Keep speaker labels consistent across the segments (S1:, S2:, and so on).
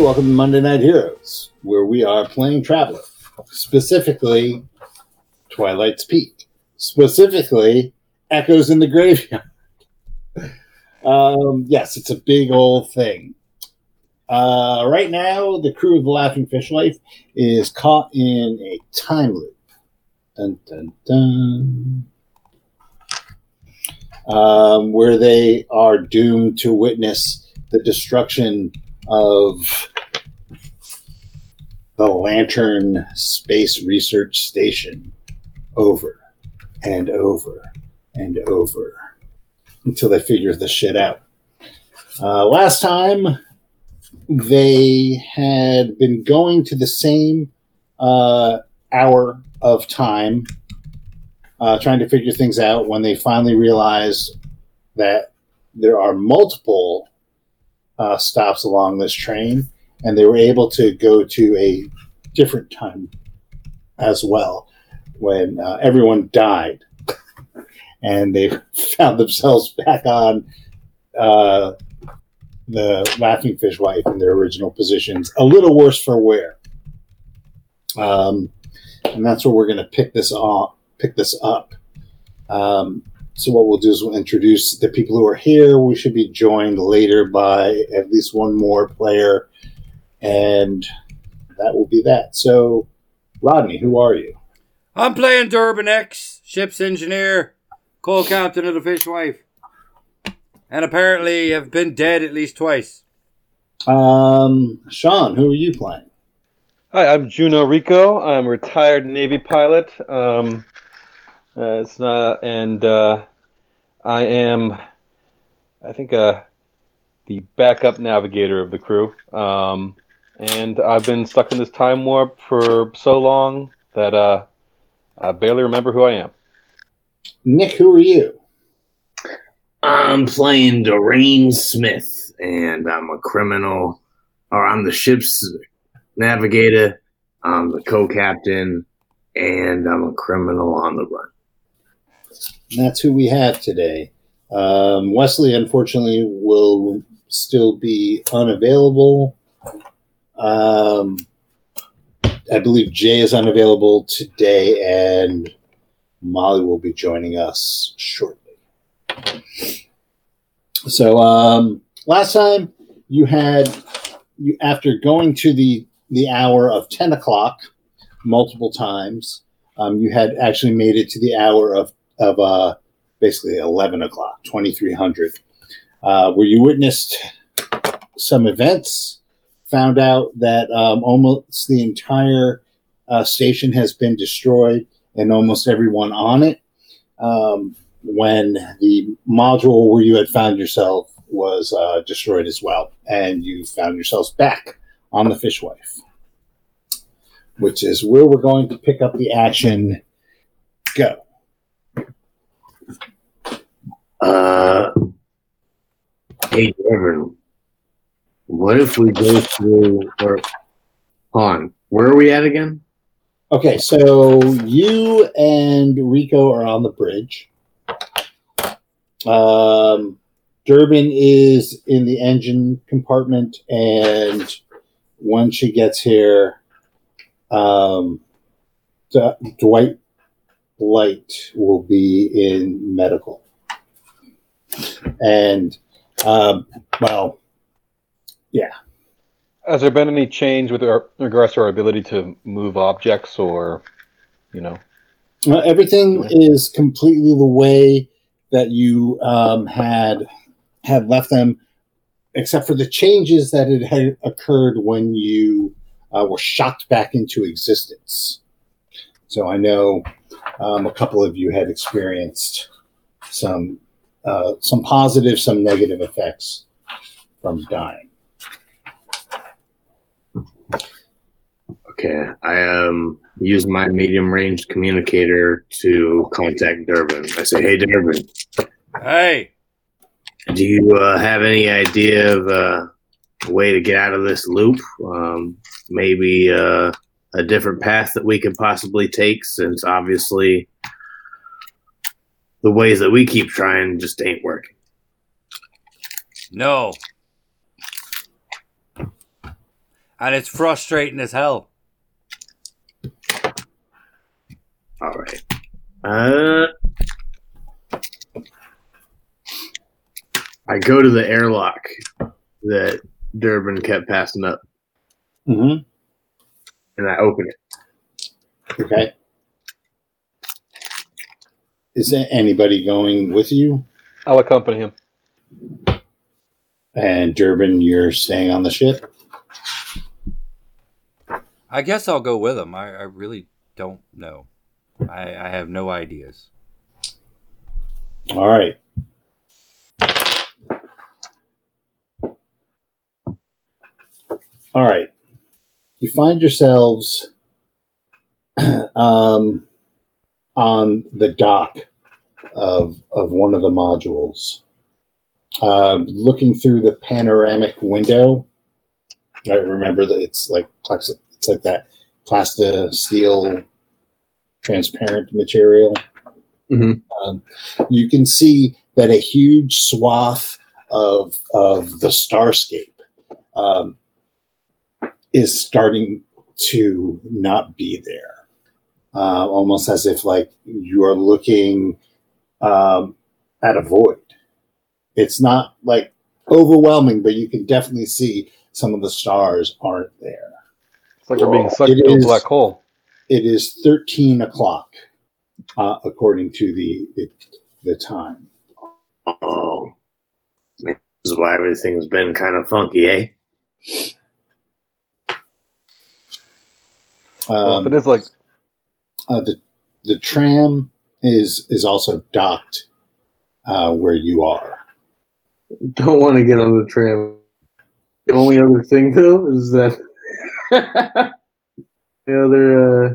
S1: Welcome to Monday Night Heroes, where we are playing Traveller, specifically Twilight's Peak, specifically Echoes in the Graveyard. um, yes, it's a big old thing. Uh, right now, the crew of the Laughing Fish Wife is caught in a time loop. Dun, dun, dun. Um, where they are doomed to witness the destruction of the Lantern Space Research Station over and over and over until they figure the shit out. Uh, last time, they had been going to the same uh, hour of time, uh, trying to figure things out when they finally realized that there are multiple uh, stops along this train, and they were able to go to a different time as well when uh, everyone died, and they found themselves back on uh, the Laughing Fish Wife in their original positions, a little worse for wear. Um, and that's where we're going to pick this up. Pick this up. Um, so what we'll do is we'll introduce the people who are here. We should be joined later by at least one more player, and that will be that. So, Rodney, who are you?
S2: I'm playing Durbin X, ship's engineer, co-captain of the Fishwife, and apparently have been dead at least twice.
S1: Um, Sean, who are you playing?
S3: Hi, I'm Juno Rico. I'm a retired Navy pilot. Um, uh, it's not, and uh, I am, I think, uh, the backup navigator of the crew. Um, and I've been stuck in this time warp for so long that uh, I barely remember who I am.
S1: Nick, who are you?
S4: I'm playing Doreen Smith, and I'm a criminal, or I'm the ship's navigator, I'm the co captain, and I'm a criminal on the run.
S1: And that's who we have today. Um, Wesley, unfortunately, will still be unavailable. Um, I believe Jay is unavailable today, and Molly will be joining us shortly. So, um, last time you had you after going to the the hour of ten o'clock multiple times, um, you had actually made it to the hour of of uh, basically 11 o'clock, 2300, uh, where you witnessed some events, found out that um, almost the entire uh, station has been destroyed and almost everyone on it. Um, when the module where you had found yourself was uh, destroyed as well, and you found yourselves back on the Fishwife, which is where we're going to pick up the action. Go.
S4: Uh, hey, Devin, what if we go through, or, on, where are we at again?
S1: Okay, so you and Rico are on the bridge. Um, Durbin is in the engine compartment, and when she gets here, um, D- Dwight Light will be in medical. And, um, well, yeah.
S3: Has there been any change with our, regards to our ability to move objects or, you know?
S1: Well, everything is completely the way that you um, had had left them, except for the changes that had, had occurred when you uh, were shocked back into existence. So I know um, a couple of you had experienced some uh, some positive, some negative effects from dying.
S4: Okay, I um use my medium range communicator to contact Durbin. I say, "Hey, Durbin,
S2: Hey,
S4: do you uh, have any idea of uh, a way to get out of this loop? Um, maybe uh, a different path that we could possibly take, since obviously the ways that we keep trying just ain't working."
S2: no. and it's frustrating as hell.
S4: All right. Uh, I go to the airlock that Durbin kept passing up,
S1: Mm-hmm.
S4: and I open it.
S1: Okay. Is there anybody going with you?
S3: I'll accompany him.
S1: And Durbin, you're staying on the ship?
S2: I guess I'll go with him. I, I really don't know. I, I have no ideas.
S1: All right. All right. You find yourselves um, on the dock of, of one of the modules. Um, looking through the panoramic window, I remember that it's like plexi- it's like that plastic steel transparent material. Um, you can see that a huge swath of of the starscape um, is starting to not be there, uh, almost as if like you are looking um, at a void. It's not like overwhelming, but you can definitely see some of the stars aren't there.
S3: It's like we're being sucked into a black hole.
S1: It is thirteen o'clock, uh, according to the, the the time.
S4: Oh, this is why everything's been kind of funky, eh?
S3: Well,
S1: Um,
S3: if it is like
S1: uh, the the tram is is also docked uh, where you are.
S4: Don't want to get on the tram. The only other thing, though, is that the other uh,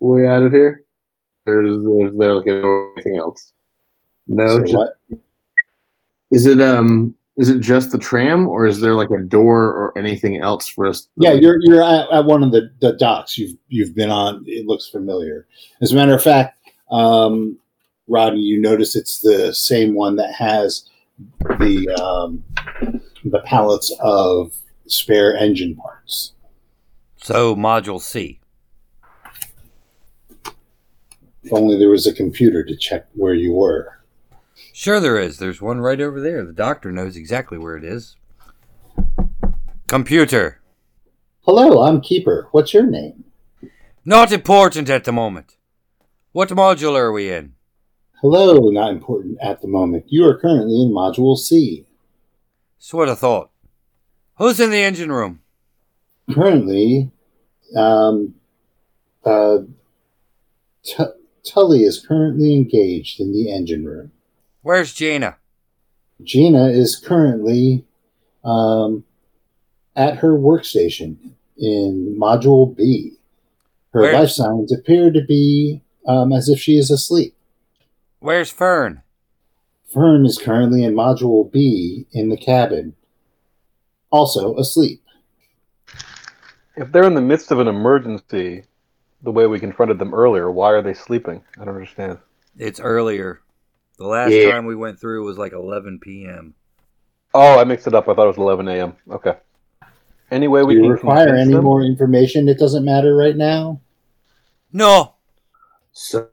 S4: way out of here. There's, there's there like anything else. No, just- is it um is it just the tram or is there like a door or anything else for us?
S1: Yeah, you're you're at, at one of the, the docks you've you've been on. It looks familiar. As a matter of fact, um, Rodney, you notice it's the same one that has the um, the pallets of spare engine parts.
S2: So, Module C.
S1: If only there was a computer to check where you were.
S2: Sure, there is. There's one right over there. The doctor knows exactly where it is. Computer.
S1: Hello, I'm Keeper. What's your name?
S2: Not important at the moment. What module are we in?
S1: Hello, not important at the moment. You are currently in Module C.
S2: Sort of thought. Who's in the engine room?
S1: Currently, um, uh, Tu Tully is currently engaged in the engine room.
S2: Where's Gina?
S1: Gina is currently um, at her workstation in Module B. Her
S2: Where-
S1: life signs appear to be um, as if she is asleep.
S2: Where's Fern?
S1: Fern is currently in Module B in the cabin, also asleep.
S3: if they're in the midst of an emergency, the way we confronted them earlier, why are they sleeping? I don't understand.
S2: It's earlier. The last
S4: Yeah.
S2: time we went through was like 11 p.m.
S3: Oh, I mixed it up. I thought it was 11 a.m. Okay. Anyway, we
S1: you
S3: can
S1: require any
S3: them?
S1: more information? It doesn't matter right now.
S2: No.
S4: So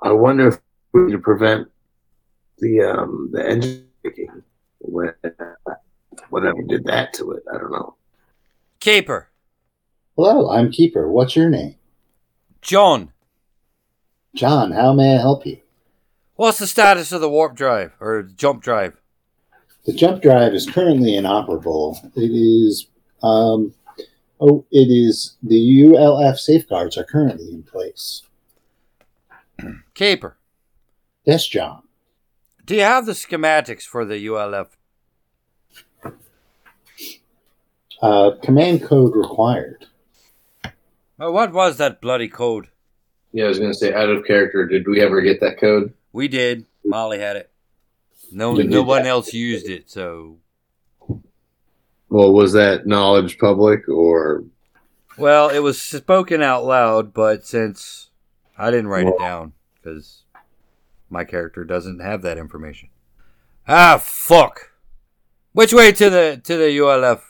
S4: I wonder if we could prevent the um the engine breaking when whatever did that to it. I don't know.
S2: Keeper.
S1: Hello, I'm Keeper. What's your name?
S2: John.
S1: John, how may I help you?
S2: What's the status of the warp drive or jump drive?
S1: The jump drive is currently inoperable. It is, um, oh, it is, the ULF safeguards are currently in place.
S2: Keeper.
S1: Yes, John.
S2: Do you have the schematics for the ULF?
S1: Uh, command code required.
S2: Oh, what was that bloody code?
S5: Yeah, I was gonna say out of character. Did we ever get that code?
S2: We did. Molly had it. No,
S5: Did
S2: no
S5: you-
S2: one else used it. So,
S4: Well, was that knowledge public or
S2: well, it was spoken out loud, but since I didn't write it down because my character doesn't have that information. Ah, fuck. Which way to the to the ULF?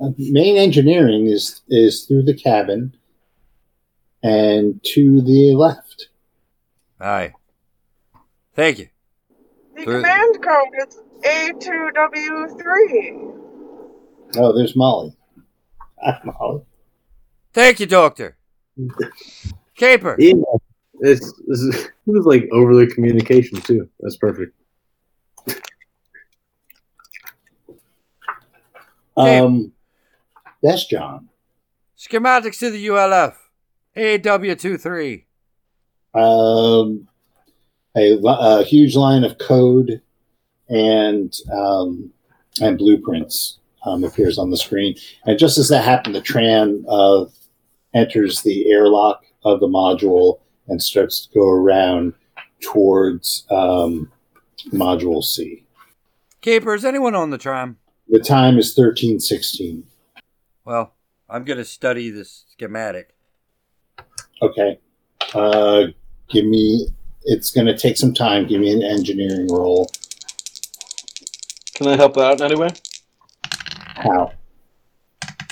S1: Uh, main engineering is is through the cabin and to the left.
S2: Aye. Thank you.
S6: The
S2: Through-
S6: command code is A2W3.
S1: Oh, there's Molly. Hi, Molly.
S2: Thank you, Doctor. Keeper.
S4: Yeah, it's, this is, it was like over the communication too. That's perfect.
S2: Okay.
S1: Um, yes, John.
S2: Schematics to the ULF. AW23.
S1: Um, a, a huge line of code and um, and blueprints um, appears on the screen. And just as that happened, the tram uh, enters the airlock of the module and starts to go around towards um, module C.
S2: Keeper, is anyone on the tram?
S1: The time is thirteen sixteen.
S2: Well, I'm going to study this schematic.
S1: Okay. Uh, give me. It's going to take some time. Give me an engineering roll.
S3: Can I help out in any way
S1: How?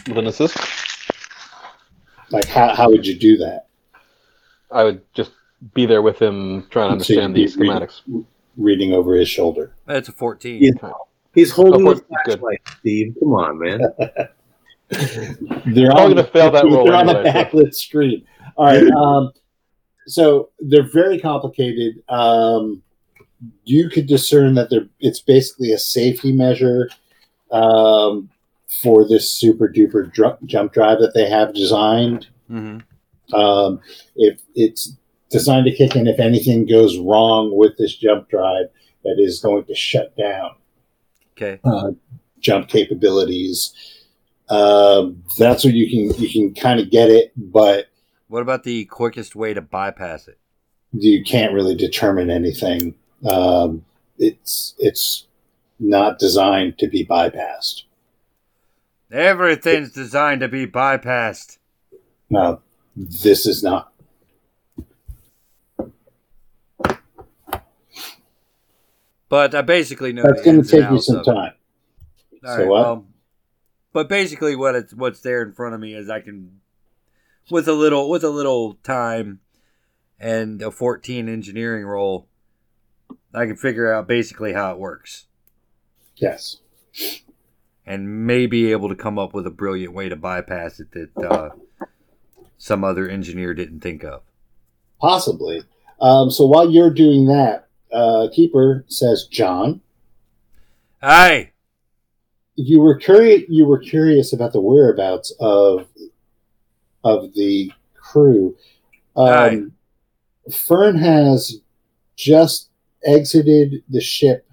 S3: with an assist?
S1: Like how? How would you do that?
S3: I would just be there with him, trying to
S1: So
S3: understand the
S1: be reading-
S3: schematics.
S1: Reading over his shoulder.
S2: That's a 14.
S4: Yeah. He's holding
S3: Oh,
S4: the flashlight, Steve. Come on, man.
S1: They're all
S3: gonna fail that roll
S1: They're on the
S3: anyway, so-
S1: backlit screen. All right. Um, so they're very complicated. Um, you could discern that they're. It's basically a safety measure um, for this super duper dr- jump drive that they have designed.
S2: hmm
S1: Um, if it's designed to kick in if anything goes wrong with this jump drive, that is going to shut down
S2: Okay.
S1: uh, jump capabilities. Um, that's where you can you can kind of get it, but
S2: What about the quickest way to bypass it?
S1: you can't really determine anything. Um, it's it's not designed to be bypassed.
S2: Everything's designed to be bypassed.
S1: No, this is not.
S2: But I basically know
S1: That's going to take you some time.
S2: All
S1: So
S2: right,
S1: what?
S2: well, but basically, what it's what's there in front of me is I can, with a little with a little time, and a fourteen engineering roll, I can figure out basically how it works,
S1: Yes.
S2: and may be able to come up with a brilliant way to bypass it that uh, some other engineer didn't think of.
S1: Possibly. Um, so while you're doing that, uh, Keeper says, John,
S2: Hi.
S1: you were curious. You were curious about the whereabouts of of the crew. Um, Fern has just exited the ship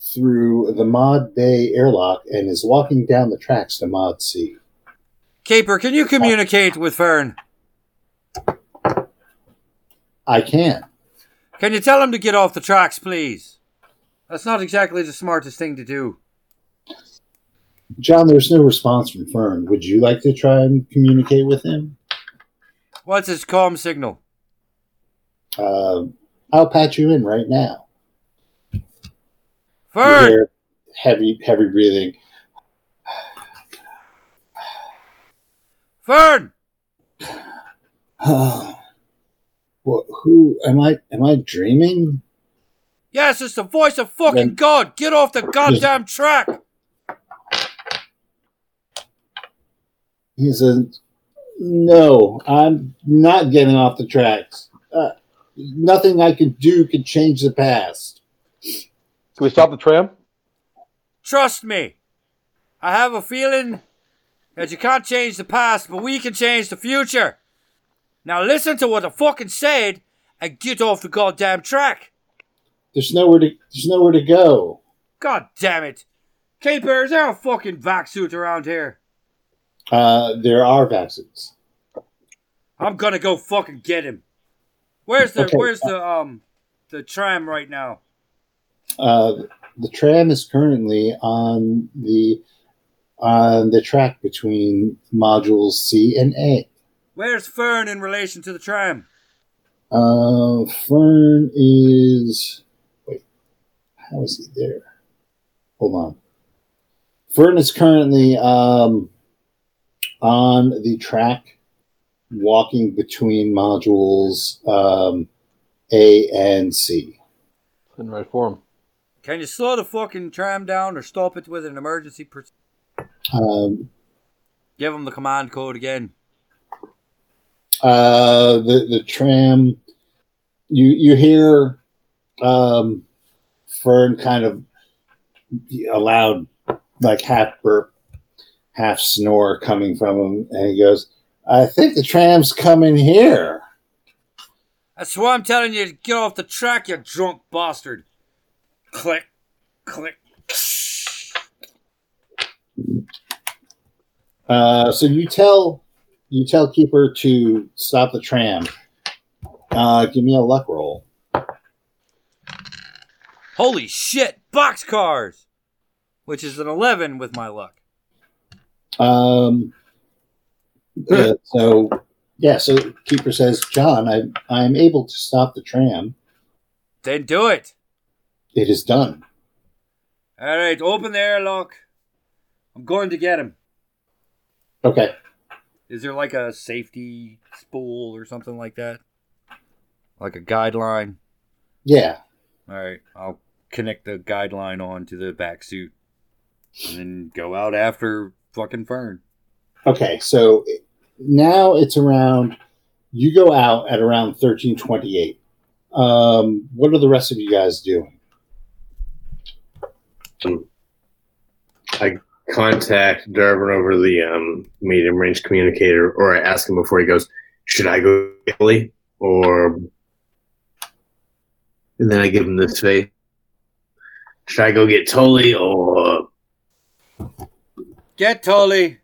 S1: through the Mod Bay airlock and is walking down the tracks to Mod C.
S2: Keeper, can you communicate with Fern?
S1: I can.
S2: Can you tell him to get off the tracks, please? That's not exactly the smartest thing to do.
S1: John, there's no response from Fern. Would you like to try and communicate with him?
S2: What's his comm signal?
S1: Uh, I'll patch you in right now.
S2: Fern!
S1: heavy, heavy breathing.
S2: Fern!
S1: what, who am I? Am I dreaming?
S2: Yes, it's the voice of fucking
S1: Then-
S2: God! Get off the goddamn track!
S1: He says, "No, I'm not getting off the tracks. Uh, nothing I can do can change the past."
S3: Can we stop the tram?
S2: Trust me. I have a feeling that you can't change the past, but we can change the future. Now listen to what I fucking said and get off the goddamn track.
S1: There's nowhere to. There's nowhere to go.
S2: God damn it. Keeper, is there a fucking vac suit around here?
S1: Uh, there are vaccines.
S2: I'm gonna go fucking get him. Where's the
S1: Okay.
S2: where's the um the tram right now?
S1: Uh, the tram is currently on the on the track between modules C and A.
S2: Where's Fern in relation to the tram?
S1: Uh, Fern is. Wait, how is he there? Hold on. Fern is currently um, on the track, walking between modules um, A and C.
S3: In right form.
S2: Can you slow the fucking tram down or stop it with an emergency? Per-
S1: Um,
S2: Give them the command code again.
S1: uh, the the tram, you you hear um, Fern kind of a loud, like half burp, half snore coming from him, and he goes, "I think the tram's coming here."
S2: That's why I'm telling you to get off the track, you drunk bastard. Click, click.
S1: Uh, so you tell you tell Keeper to stop the tram. Uh, give me a luck roll.
S2: Holy shit, boxcars! Which is an 11 with my luck.
S1: Um, uh, so yeah, so Keeper says, "John, I I am able to stop the tram.
S2: Then do it.
S1: It is done."
S2: All right, open the airlock. I'm going to get him.
S1: Okay.
S2: Is there like a safety spool or something like that? Like a guideline?
S1: Yeah.
S2: All right, I'll connect the guideline on to the vac suit and then go out after fucking Fern.
S1: Okay. So now it's around. You go out at around thirteen twenty eight. Um, what are the rest of you guys doing?
S4: I contact Durbin over the um, medium range communicator, or I ask him before he goes, "Should I go get Italy?" Or and then I give him this face. Should I go get Tully or
S2: Get Tully.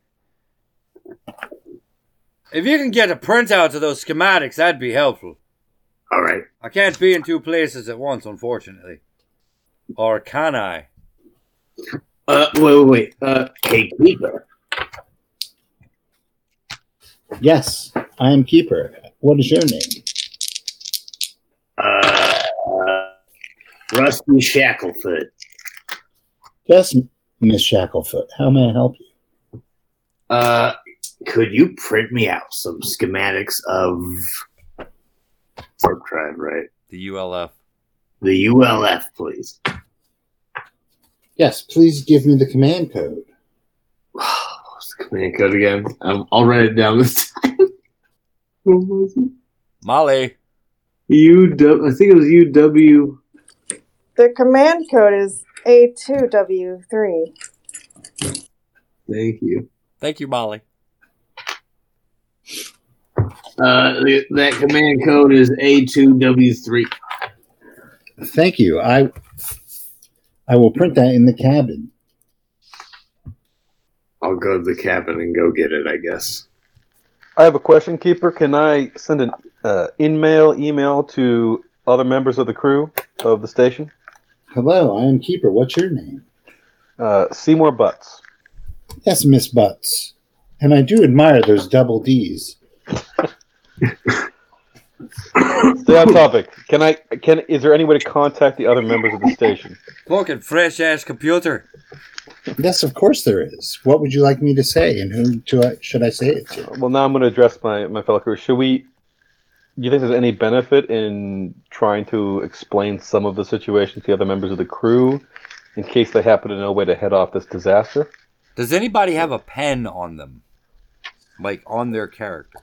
S2: If you can get a printout of those schematics, that'd be helpful.
S4: all right?
S2: I can't be in two places at once, unfortunately. Or can I?
S4: Uh, wait, wait, wait. Uh, hey, Keeper.
S1: Yes, I am Keeper. What is your name?
S4: Uh, Rusty Shackleford.
S1: Yes, Miss Shackleford. How may I help you?
S4: Uh, could you print me out some schematics of Warp Drive, right?
S2: The ULF.
S4: The ULF, please.
S1: Yes, please give me the command code.
S4: What's the command code again? Um, I'll write it down this time. what was it?
S2: Molly.
S4: UW. I think it was UW.
S6: The command code is A2W3.
S4: Thank you.
S2: Thank you, Molly.
S4: Uh, the, that command code is A2W3.
S1: Thank you. I I will print that in the cabin.
S4: I'll go to the cabin and go get it, I guess.
S3: I have a question, Keeper. Can I send an uh, in-mail email to other members of the crew of the station?
S1: Hello, I am Keeper. What's your name?
S3: Uh, Seymour Butts.
S1: Yes, Miss Butts. And I do admire those double D's.
S3: Stay on topic. Can I? Can is there any way to contact the other members of the station?
S2: Fucking fresh ass computer.
S1: Yes, of course there is. What would you like me to say, and who do I, should I say it to?
S3: Well, now I'm going to address my my fellow crew. Should we? Do you think there's any benefit in trying to explain some of the situation to the other members of the crew, in case they happen to know a way to head off this disaster?
S2: Does anybody have a pen on them? Like on their character?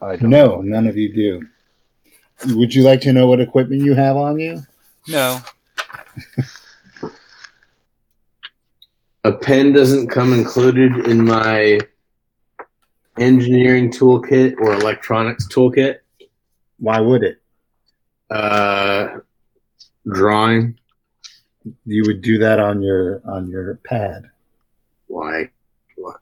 S3: I don't.
S1: No, none of you do. Would you like to know what equipment you have on you?
S2: No.
S4: A pen doesn't come included in my engineering toolkit or electronics toolkit.
S1: Why would it?
S4: Uh, drawing.
S1: You would do that on your on your pad
S4: Why? What?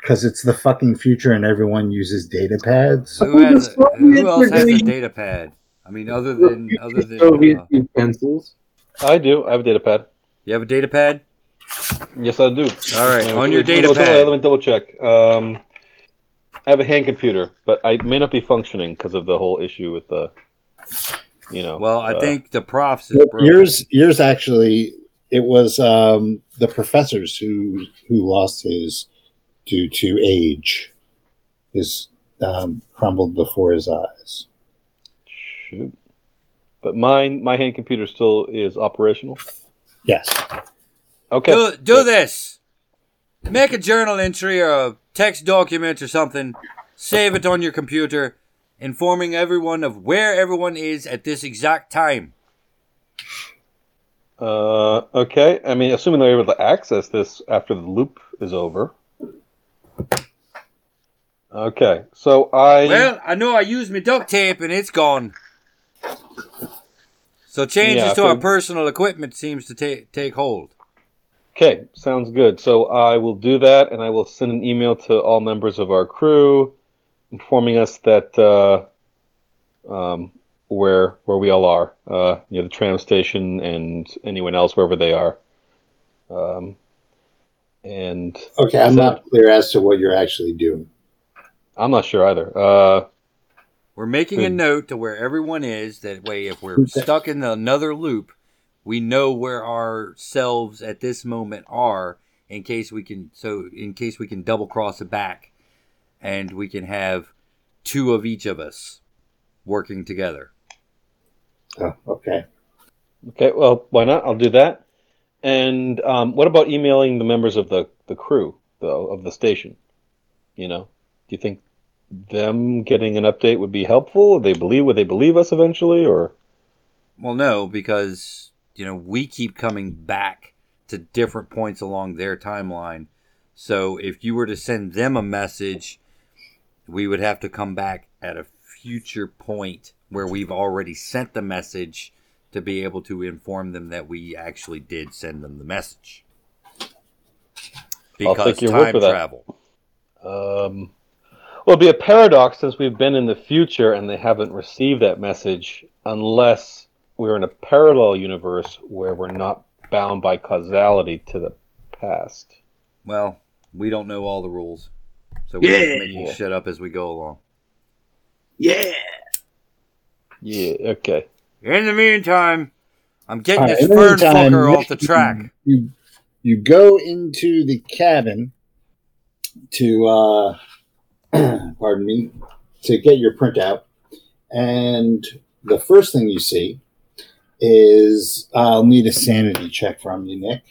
S1: Because it's the fucking future, and everyone uses data pads.
S2: Who has? A, who else has a data pad? I mean, other than other than
S4: Soviet
S2: uh,
S4: pencils.
S3: I do. I have a data pad.
S2: you have a data pad.
S3: Yes, I do.
S2: All right,
S3: Uh,
S2: on your
S3: let-
S2: data
S3: let me-
S2: pad.
S3: Let me double check. Um, I have a hand computer, but I may not be functioning because of the whole issue with the, you know.
S2: Well, I
S3: uh,
S2: think the profs is broken.
S1: Yours yours actually it was um, the professors who who lost his due to age. His um, crumbled before his eyes.
S3: Shoot. But mine, my hand computer still is operational.
S1: Yes.
S3: Okay.
S2: Do, do this. Make a journal entry or a text document or something. Save it on your computer, informing everyone of where everyone is at this exact time.
S3: Uh, okay. I mean, assuming they're able to access this after the loop is over. Okay. So I.
S2: Well, I know I used my duct tape and it's gone. So changes
S3: Yeah,
S2: to our personal equipment seems to ta- take hold.
S3: Okay, sounds good. So I will do that, and I will send an email to all members of our crew, informing us that uh, um, where where we all are, uh, near the tram station, and anyone else wherever they are. Um, and
S1: Okay, I'm not clear as to what you're actually doing.
S3: I'm not sure either. Uh,
S2: We're making a note to where everyone is. That way, if we're stuck in another loop, we know where ourselves at this moment are. In case we can, so in case we can double cross it back, and we can have two of each of us working together.
S1: Oh, okay.
S3: okay, well, why not? I'll do that. And um, what about emailing the members of the the crew, though, of the station? You know, do you think them getting an update would be helpful? Would they believe? Would they believe us eventually? Or
S2: Well, no, because you know we keep coming back to different points along their timeline. So if you were to send them a message, we would have to come back at a future point where we've already sent the message to be able to inform them that we actually did send them the message. Because time travel.
S3: um, well, it'd be a paradox since we've been in the future and they haven't received that message, unless we're in a parallel universe where we're not bound by causality to the past.
S2: Well, we don't know all the rules. So we're
S4: Yeah.
S2: just making shit up as we go along.
S4: Yeah.
S3: Yeah. Okay.
S2: In the meantime, I'm getting
S1: All right,
S2: this
S1: in
S2: fern
S1: meantime,
S2: fucker off the track.
S1: You you go into the cabin to uh, pardon me to get your printout, and the first thing you see is I'll need a sanity check from you, Nick.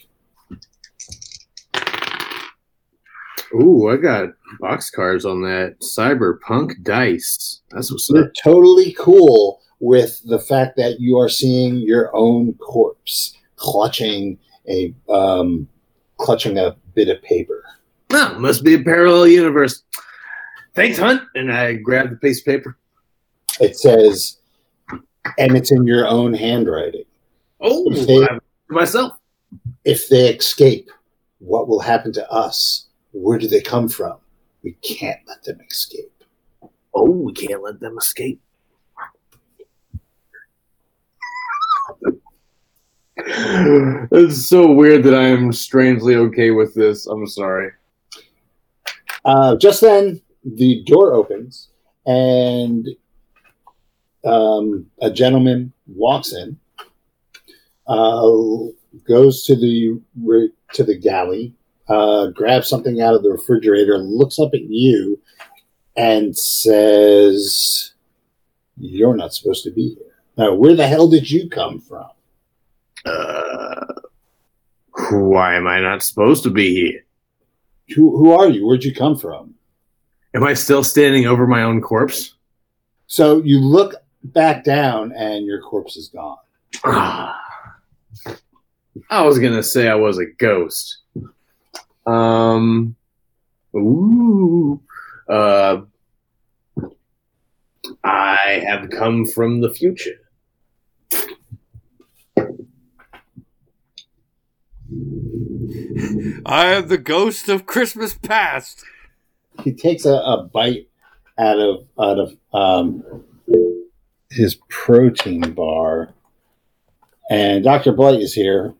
S5: Ooh, I got boxcars on that cyberpunk dice. That's what's
S1: You're
S5: up.
S1: totally cool with the fact that you are seeing your own corpse clutching a um, clutching a bit of paper.
S5: Oh, must be a parallel universe. Thanks, Hunt. And I grab the piece of paper.
S1: It says, and it's in your own handwriting.
S5: Oh,
S1: Okay.
S5: I- myself.
S1: If they escape, what will happen to us? Where do they come from? We can't let them escape.
S4: Oh, we can't let them escape.
S5: It's so weird that I am strangely okay with this. I'm sorry.
S1: Uh, just then, the door opens, and um, a gentleman walks in, uh, goes to the re- to the galley, uh, grabs something out of the refrigerator, looks up at you, and says, "You're not supposed to be here. Now, where the hell did you come from?"
S4: Uh, why am I not supposed to be here?
S1: Who, who are you? Where'd you come from?
S5: Am I still standing over my own corpse?
S1: So you look back down, and your corpse is gone.
S5: Ah. I was gonna say I was a ghost. Um. Ooh. Uh. I have come from the future.
S2: I am the ghost of Christmas past.
S1: he takes a, a bite out of out of um, his protein bar, and Doctor Blight is here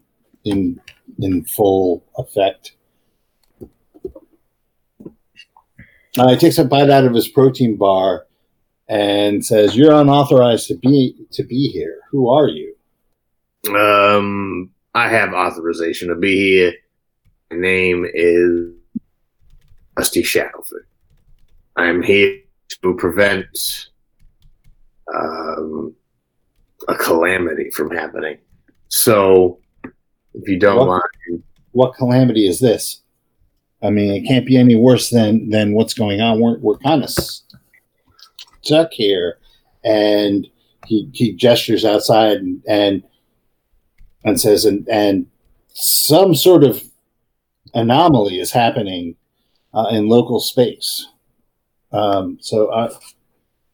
S1: in in full effect. Uh, he takes a bite out of his protein bar and says, "You're unauthorized to be to be here. Who are you?"
S5: Um.
S4: I have authorization to be here. My name is Rusty Shackleford. I'm here to prevent um, a calamity from happening. So, if you don't
S1: What?
S4: mind,
S1: What calamity is this? I mean, it can't be any worse than than what's going on. We're we're kind of stuck here, and he he gestures outside and and, and says, and and some sort of anomaly is happening uh, in local space. Um, so I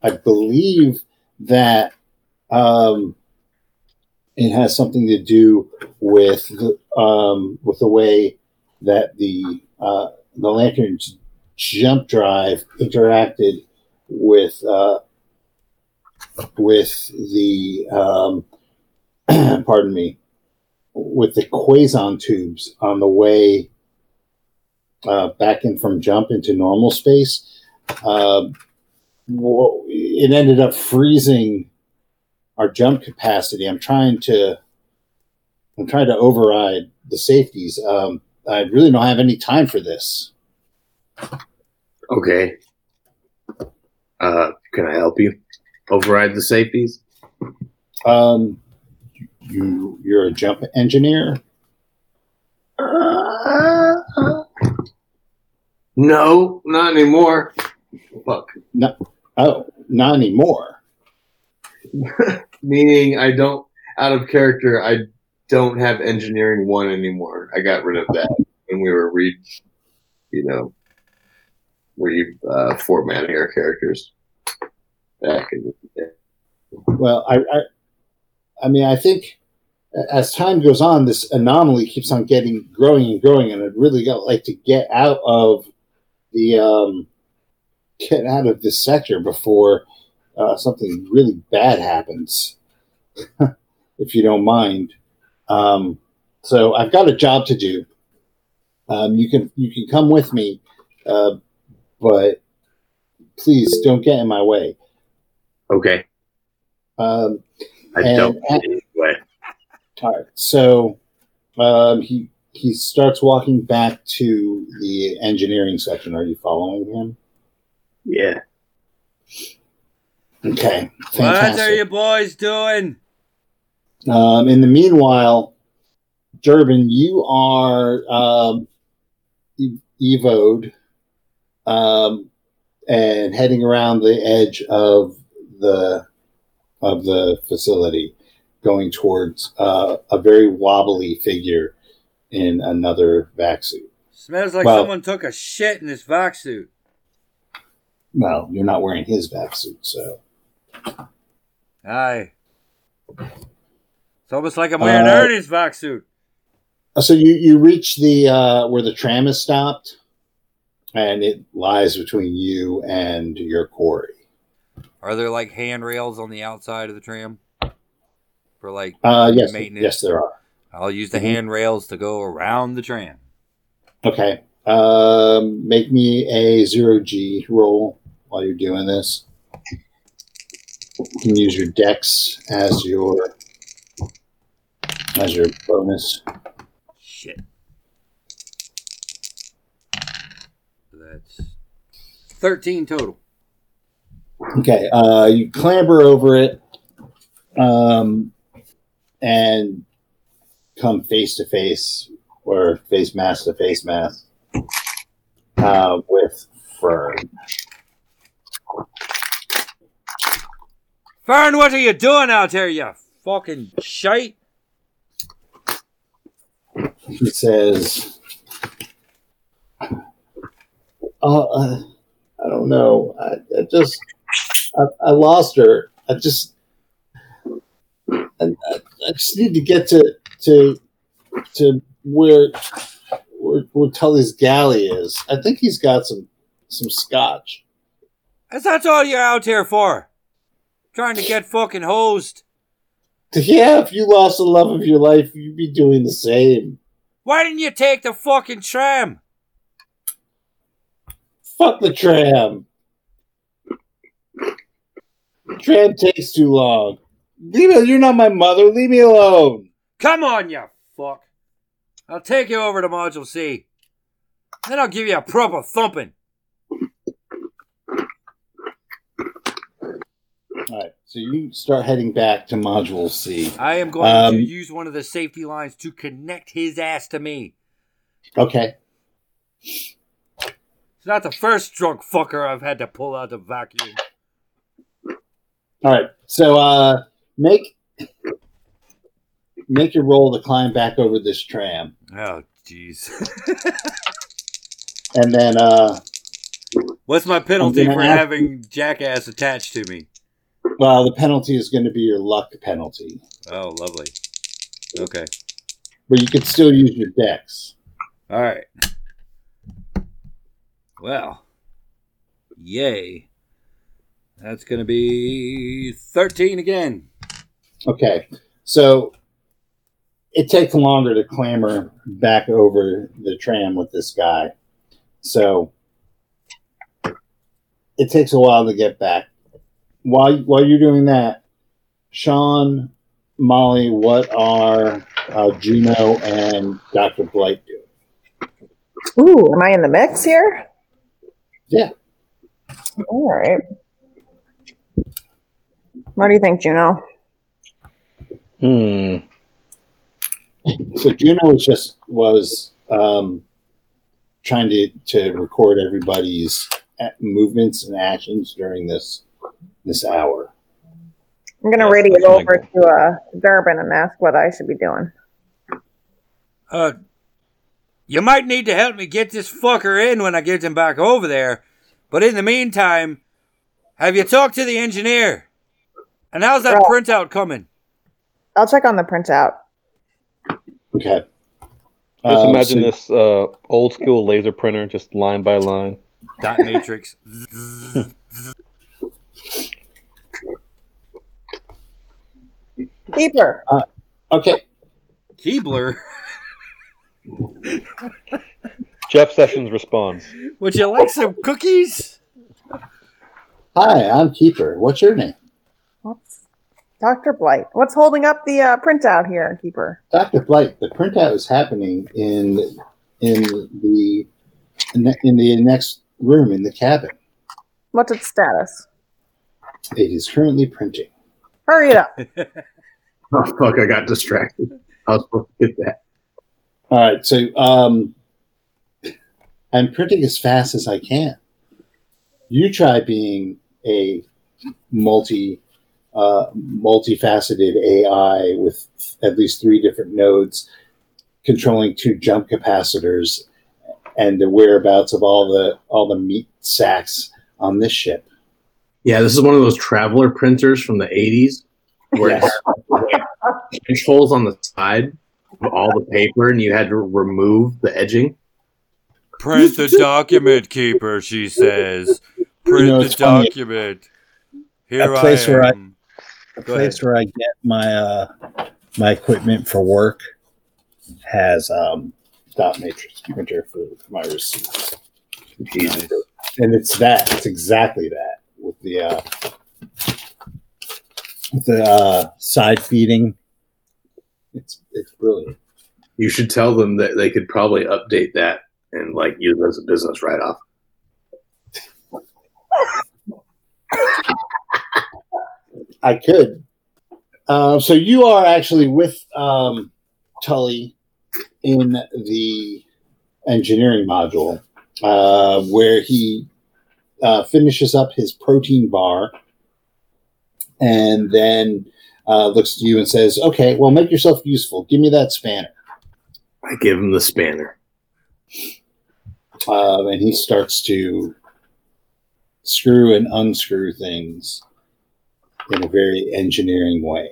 S1: I believe that um, it has something to do with the, um, with the way that the uh, the lantern's jump drive interacted with uh, with the um, pardon me with the quason tubes on the way uh, back in from jump into normal space. Um, well, it ended up freezing our jump capacity. I'm trying to I'm trying to override the safeties. Um, I really don't have any time for this.
S4: okay. Uh, can I help you override the safeties?
S1: Um, you you're a jump engineer.
S4: No, not anymore. Fuck.
S1: Oh, not anymore.
S5: Meaning, I don't, out of character, I don't have engineering one anymore. I got rid of that when we were re, you know, re uh, formatting our characters back in the day.
S1: Well, I, I I mean, I think as time goes on, this anomaly keeps on getting growing and growing, and I'd really got like to get out of the um, get out of this sector before uh, something really bad happens. if you don't mind, um, so I've got a job to do. Um, you can you can come with me, uh, but please don't get in my way.
S4: Okay.
S1: Um,
S4: I don't anyway.
S1: All right. So um, he he starts walking back to the engineering section. Are you following him?
S4: Yeah.
S1: Okay.
S2: What are
S1: Fantastic.
S2: you boys doing?
S1: Um, in the meanwhile, Durbin, you are um, evoed um, and heading around the edge of the of the facility, going towards uh, a very wobbly figure in another vac suit.
S2: Smells like
S1: Well-
S2: someone took a shit in this vac suit.
S1: Well, you're not wearing his vac suit, so
S2: Aye. It's almost like I'm wearing
S1: Uh,
S2: Ernie's vac suit.
S1: so you you reach the uh, where the tram is stopped, and it lies between you and your quarry.
S2: Are there like handrails on the outside of the tram? For like
S1: Uh, yes,
S2: maintenance?
S1: yes, there are.
S2: I'll use the
S1: Mhm.
S2: handrails to go around the tram.
S1: Okay. Um, make me a zero G roll while you're doing this. You can use your dex as your as your bonus.
S2: Shit. That's 13 total.
S1: Okay. Uh, you clamber over it, um, and come face to face or face mask to face mask uh, with Fern.
S2: Fern, what are you doing out there, you fucking shite?
S1: He says, uh, uh, I don't know. I, I just, I, I lost her. I just, I I just need to get to, to, to where, where, where Tully's galley is. I think he's got some, some scotch.
S2: Is that all you're out here for? Trying to get fucking hosed.
S1: Yeah, if you lost the love of your life, you'd be doing the same.
S2: Why didn't you take the fucking tram?
S1: Fuck the tram. Tram takes too long. Leave me, you're not my mother. Leave me alone.
S2: Come on, you fuck. I'll take you over to Module C. Then I'll give you a proper thumping.
S1: All right. So you start heading back to Module C.
S2: I am going
S1: Um,
S2: to use one of the safety lines to connect his ass to me.
S1: Okay.
S2: It's not the first drunk fucker I've had to pull out the vacuum.
S1: All right. So uh, make make your roll to climb back over this tram,
S2: Oh, jeez.
S1: and then uh,
S2: What's my penalty for having jackass attached to me?
S1: Well, the penalty is going to be your luck penalty,
S2: Oh, lovely. Okay.
S1: but you can still use your dex.
S2: All right. Well, yay. That's going to be 13 again.
S1: Okay. So it takes longer to clamber back over the tram with this guy. So it takes a while to get back. While while you're doing that, Sean, Molly, what are uh, Juno and Dr. Blight doing?
S6: Ooh, am I in the mix here?
S1: Yeah.
S6: All right. What do you think, Juno?
S3: Hmm.
S1: So Juno was just was um, trying to to record everybody's movements and actions during this this hour.
S6: I'm gonna radio
S3: that's
S6: over to uh, Durbin and ask what I should be doing.
S2: Uh, you might need to help me get this fucker in when I get him back over there. But in the meantime, have you talked to the engineer? And how's that
S6: Right.
S2: printout coming?
S6: I'll check on the printout.
S1: Okay.
S3: Just
S1: Um,
S3: imagine
S1: so-
S3: this uh, old school laser printer, just line by line.
S2: Dot matrix.
S6: Keeper.
S1: Okay.
S2: Keebler.
S3: Jeff Sessions responds.
S2: Would you like some cookies?
S1: Hi, I'm Keeper. What's your name?
S6: What's Dr. Blight? What's holding up the uh, printout here, Keeper?
S1: Dr. Blight. The printout is happening in in the in the next room in the cabin.
S6: What's its status?
S1: It is currently printing.
S6: Hurry it up.
S5: Oh fuck! I got distracted. I was supposed to get that.
S1: All right, so um, I'm printing as fast as I can. You try being a multi, uh, multifaceted AI with at least three different nodes, controlling two jump capacitors, and the whereabouts of all the all the meat sacks on this ship.
S5: Yeah, this is one of those Traveller printers from the '80s where it
S1: Yes.
S5: Had pinch holes on the side of all the paper, and you had to remove the edging.
S2: Print the document, keeper, she says. Print
S1: You know,
S2: the
S1: it's funny.
S2: document. Here
S1: A place
S2: I
S1: where I-
S2: am.
S1: The
S2: Go
S1: place where I get my uh, my equipment for work has um, dot matrix printer for my receipts.
S2: Nice.
S1: and it's that. It's exactly that with the uh, with the uh, side feeding. It's it's brilliant.
S5: You should tell them that they could probably update that and like use it as a business write-off.
S1: I could. Uh, so you are actually with um, Tully in the engineering module, uh, where he uh, finishes up his protein bar, and then uh, looks to you and says, "Okay, well, make yourself useful. Give me that spanner."
S5: I give him the spanner.
S1: um, and he starts to screw and unscrew things in a very engineering way.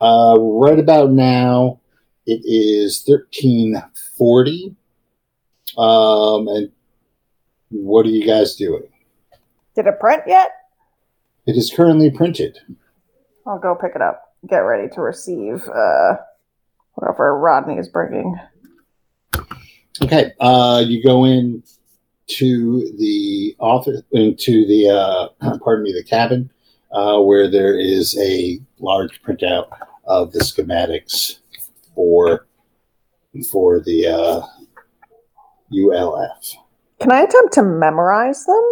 S1: Uh, right about now, it is thirteen forty. Um, and what are you guys doing?
S6: Did it print yet?
S1: It is currently printed.
S6: I'll go pick it up. Get ready to receive uh, whatever Rodney is bringing.
S1: Okay, uh, you go in to the office, into the uh, pardon me, the cabin, uh, where there is a large printout of the schematics for for the uh, ULF.
S6: Can I attempt to memorize them?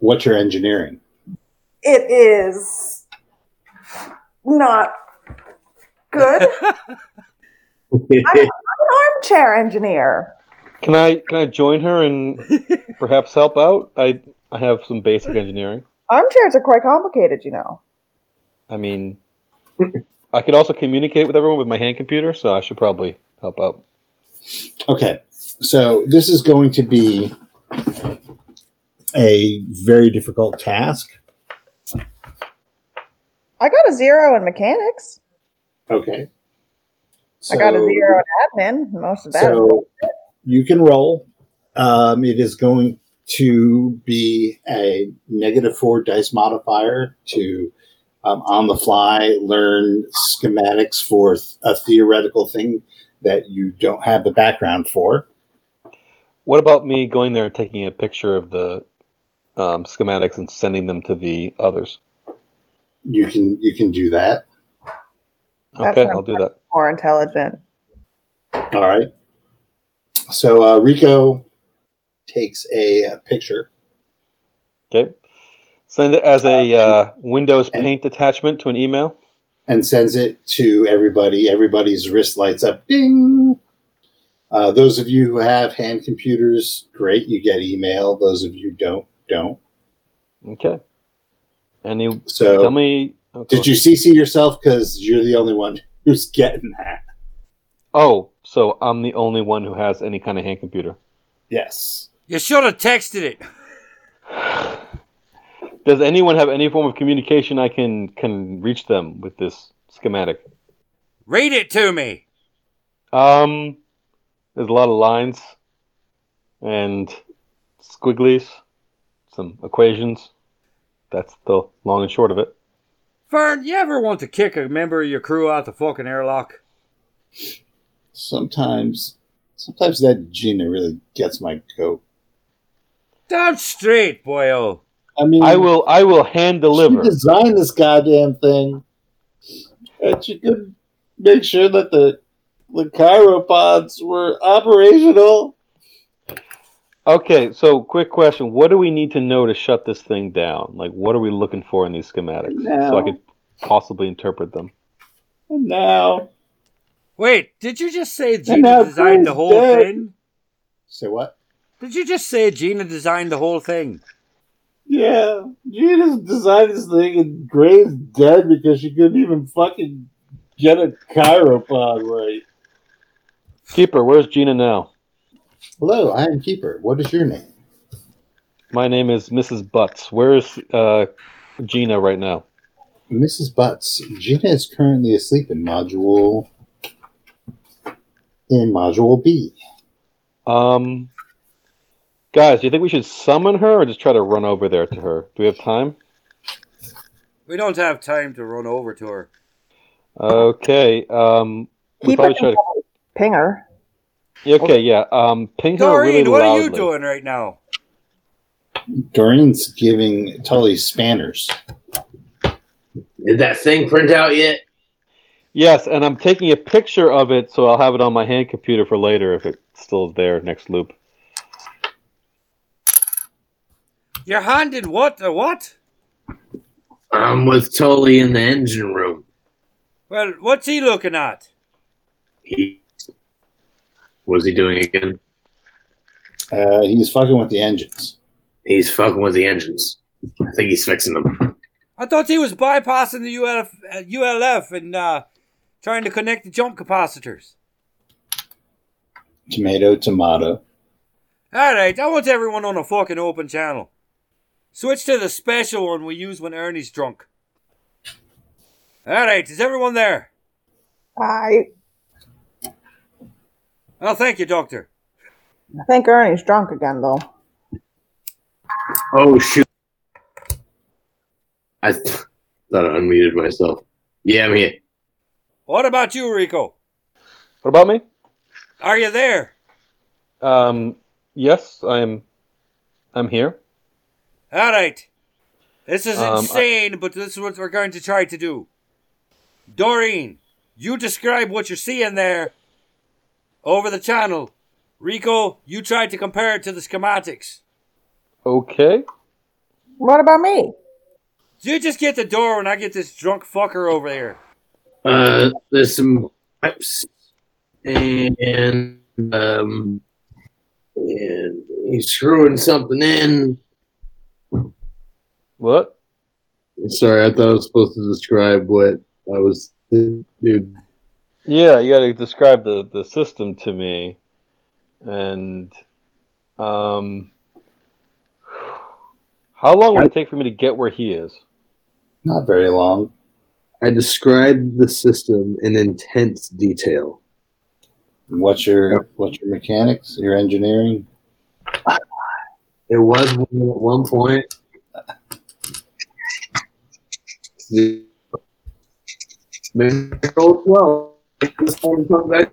S1: What's your engineering?
S6: It is not good. I'm, an armchair engineer.
S3: Can I can I join her and perhaps help out? I I have some basic engineering.
S6: Armchairs are quite complicated, you know.
S3: I mean, I could also communicate with everyone with my hand computer, so I should probably help out.
S1: Okay, so this is going to be a very difficult task.
S6: I got a zero in mechanics.
S1: Okay.
S6: I got a
S1: So-
S6: zero in admin. Most of that. is
S1: So you can roll. Um, it is going to be a negative four dice modifier to um, on the fly learn schematics for a theoretical thing that you don't have the background for.
S3: What about me going there and taking a picture of the um, schematics and sending them to the others?
S1: You can you can do that.
S6: That
S3: Okay, I'll do that.
S6: more intelligent.
S1: All right. So uh, Rico takes a, uh picture.
S3: Okay, send it as a uh, Windows Paint attachment to an email.
S1: and sends it to everybody. Everybody's wrist lights up. Ding. Uh, those of you who have hand computers, great, you get email. Those of you don't, don't.
S3: Okay. And you
S1: So,
S3: tell me. oh, go
S1: did you CC yourself? Because you're the only one who's getting that.
S3: Oh, so I'm the only one who has any kind of hand computer.
S1: Yes.
S2: You should have texted it.
S3: Does anyone have any form of communication I can can reach them with this schematic?
S2: Read it to me.
S3: Um, there's a lot of lines and squigglies, some equations. That's the long and short of it.
S2: Fern, you ever want to kick a member of your crew out the fucking airlock?
S1: Sometimes, sometimes that Gina really gets my goat.
S2: Down straight, boyo.
S1: I mean,
S3: I will I will hand deliver.
S1: She designed this goddamn thing, and she could make sure that the the cryopods were operational.
S3: Okay, so quick question: What do we need to know to shut this thing down? Like, what are we looking for in these schematics so I could possibly interpret them?
S1: And now,
S2: Wait, did you just say Gina designed the whole
S1: dead.
S2: thing?
S1: say what?
S2: Did you just say Gina designed the whole thing?
S1: Yeah, Gina designed this thing, and Gray's dead because she couldn't even fucking get a cryopod right.
S3: Keeper, where's Gina now?
S1: Hello, I am Keeper. What is your name?
S3: My name is Mrs. Butts. Where is uh, Gina right now?
S1: Mrs. Butts. Gina is currently asleep in module in module B.
S3: Um, guys, do you think we should summon her or just try to run over there to her? Do we have time?
S2: We don't have time to run over to her.
S3: Okay. Um, we
S6: Keep
S3: probably try to.
S6: pinger.
S3: Yeah, Okay, yeah. Um, ping her
S2: Doreen,
S3: really
S2: what are you doing right now?
S1: Doreen's giving Tully spanners.
S4: Did that thing print out yet?
S3: Yes, and I'm taking a picture of it, so I'll have it on my hand computer for later if it's still there next loop.
S2: You're handing what The what?
S4: I'm with Tully in the engine room.
S2: Well, what's he looking at?
S4: He what's he doing again?
S1: Uh, he's fucking with the engines.
S4: He's fucking with the engines. I think he's fixing them.
S2: I thought he was bypassing the ULF, uh, ULF and uh, trying to connect the jump capacitors.
S1: Tomato, tomato.
S2: All right, I want everyone on a fucking open channel. Switch to the special one we use when Ernie's drunk. All right, is everyone there?
S6: I
S2: Oh, thank you, Doctor.
S6: I think Ernie's drunk again, though.
S4: Oh shoot! I th- thought I unmuted myself. Yeah, I'm here.
S2: What about you, Rico?
S3: What about me?
S2: Are you there?
S3: Um, yes, I'm. I'm here.
S2: All right. This is
S3: Um, I-
S2: insane, but this is what we're going to try to do. Doreen, you describe what you're seeing there over the channel. Rico, you tried to compare it to the schematics.
S3: Okay.
S6: What about me?
S2: You just get the door when I get this drunk fucker over here.
S4: Uh, there's some pipes and um, and he's screwing something in.
S3: What?
S5: Sorry, I thought I was supposed to describe what I was. Dude,
S3: Yeah, you got to describe the, the system to me. And um, how long would it take for me to get where he is?
S1: Not very long.
S5: I described the system in intense detail.
S1: What's your what's your mechanics? Your engineering?
S5: It was one at one point. The- Maybe roll twelve. This one come back.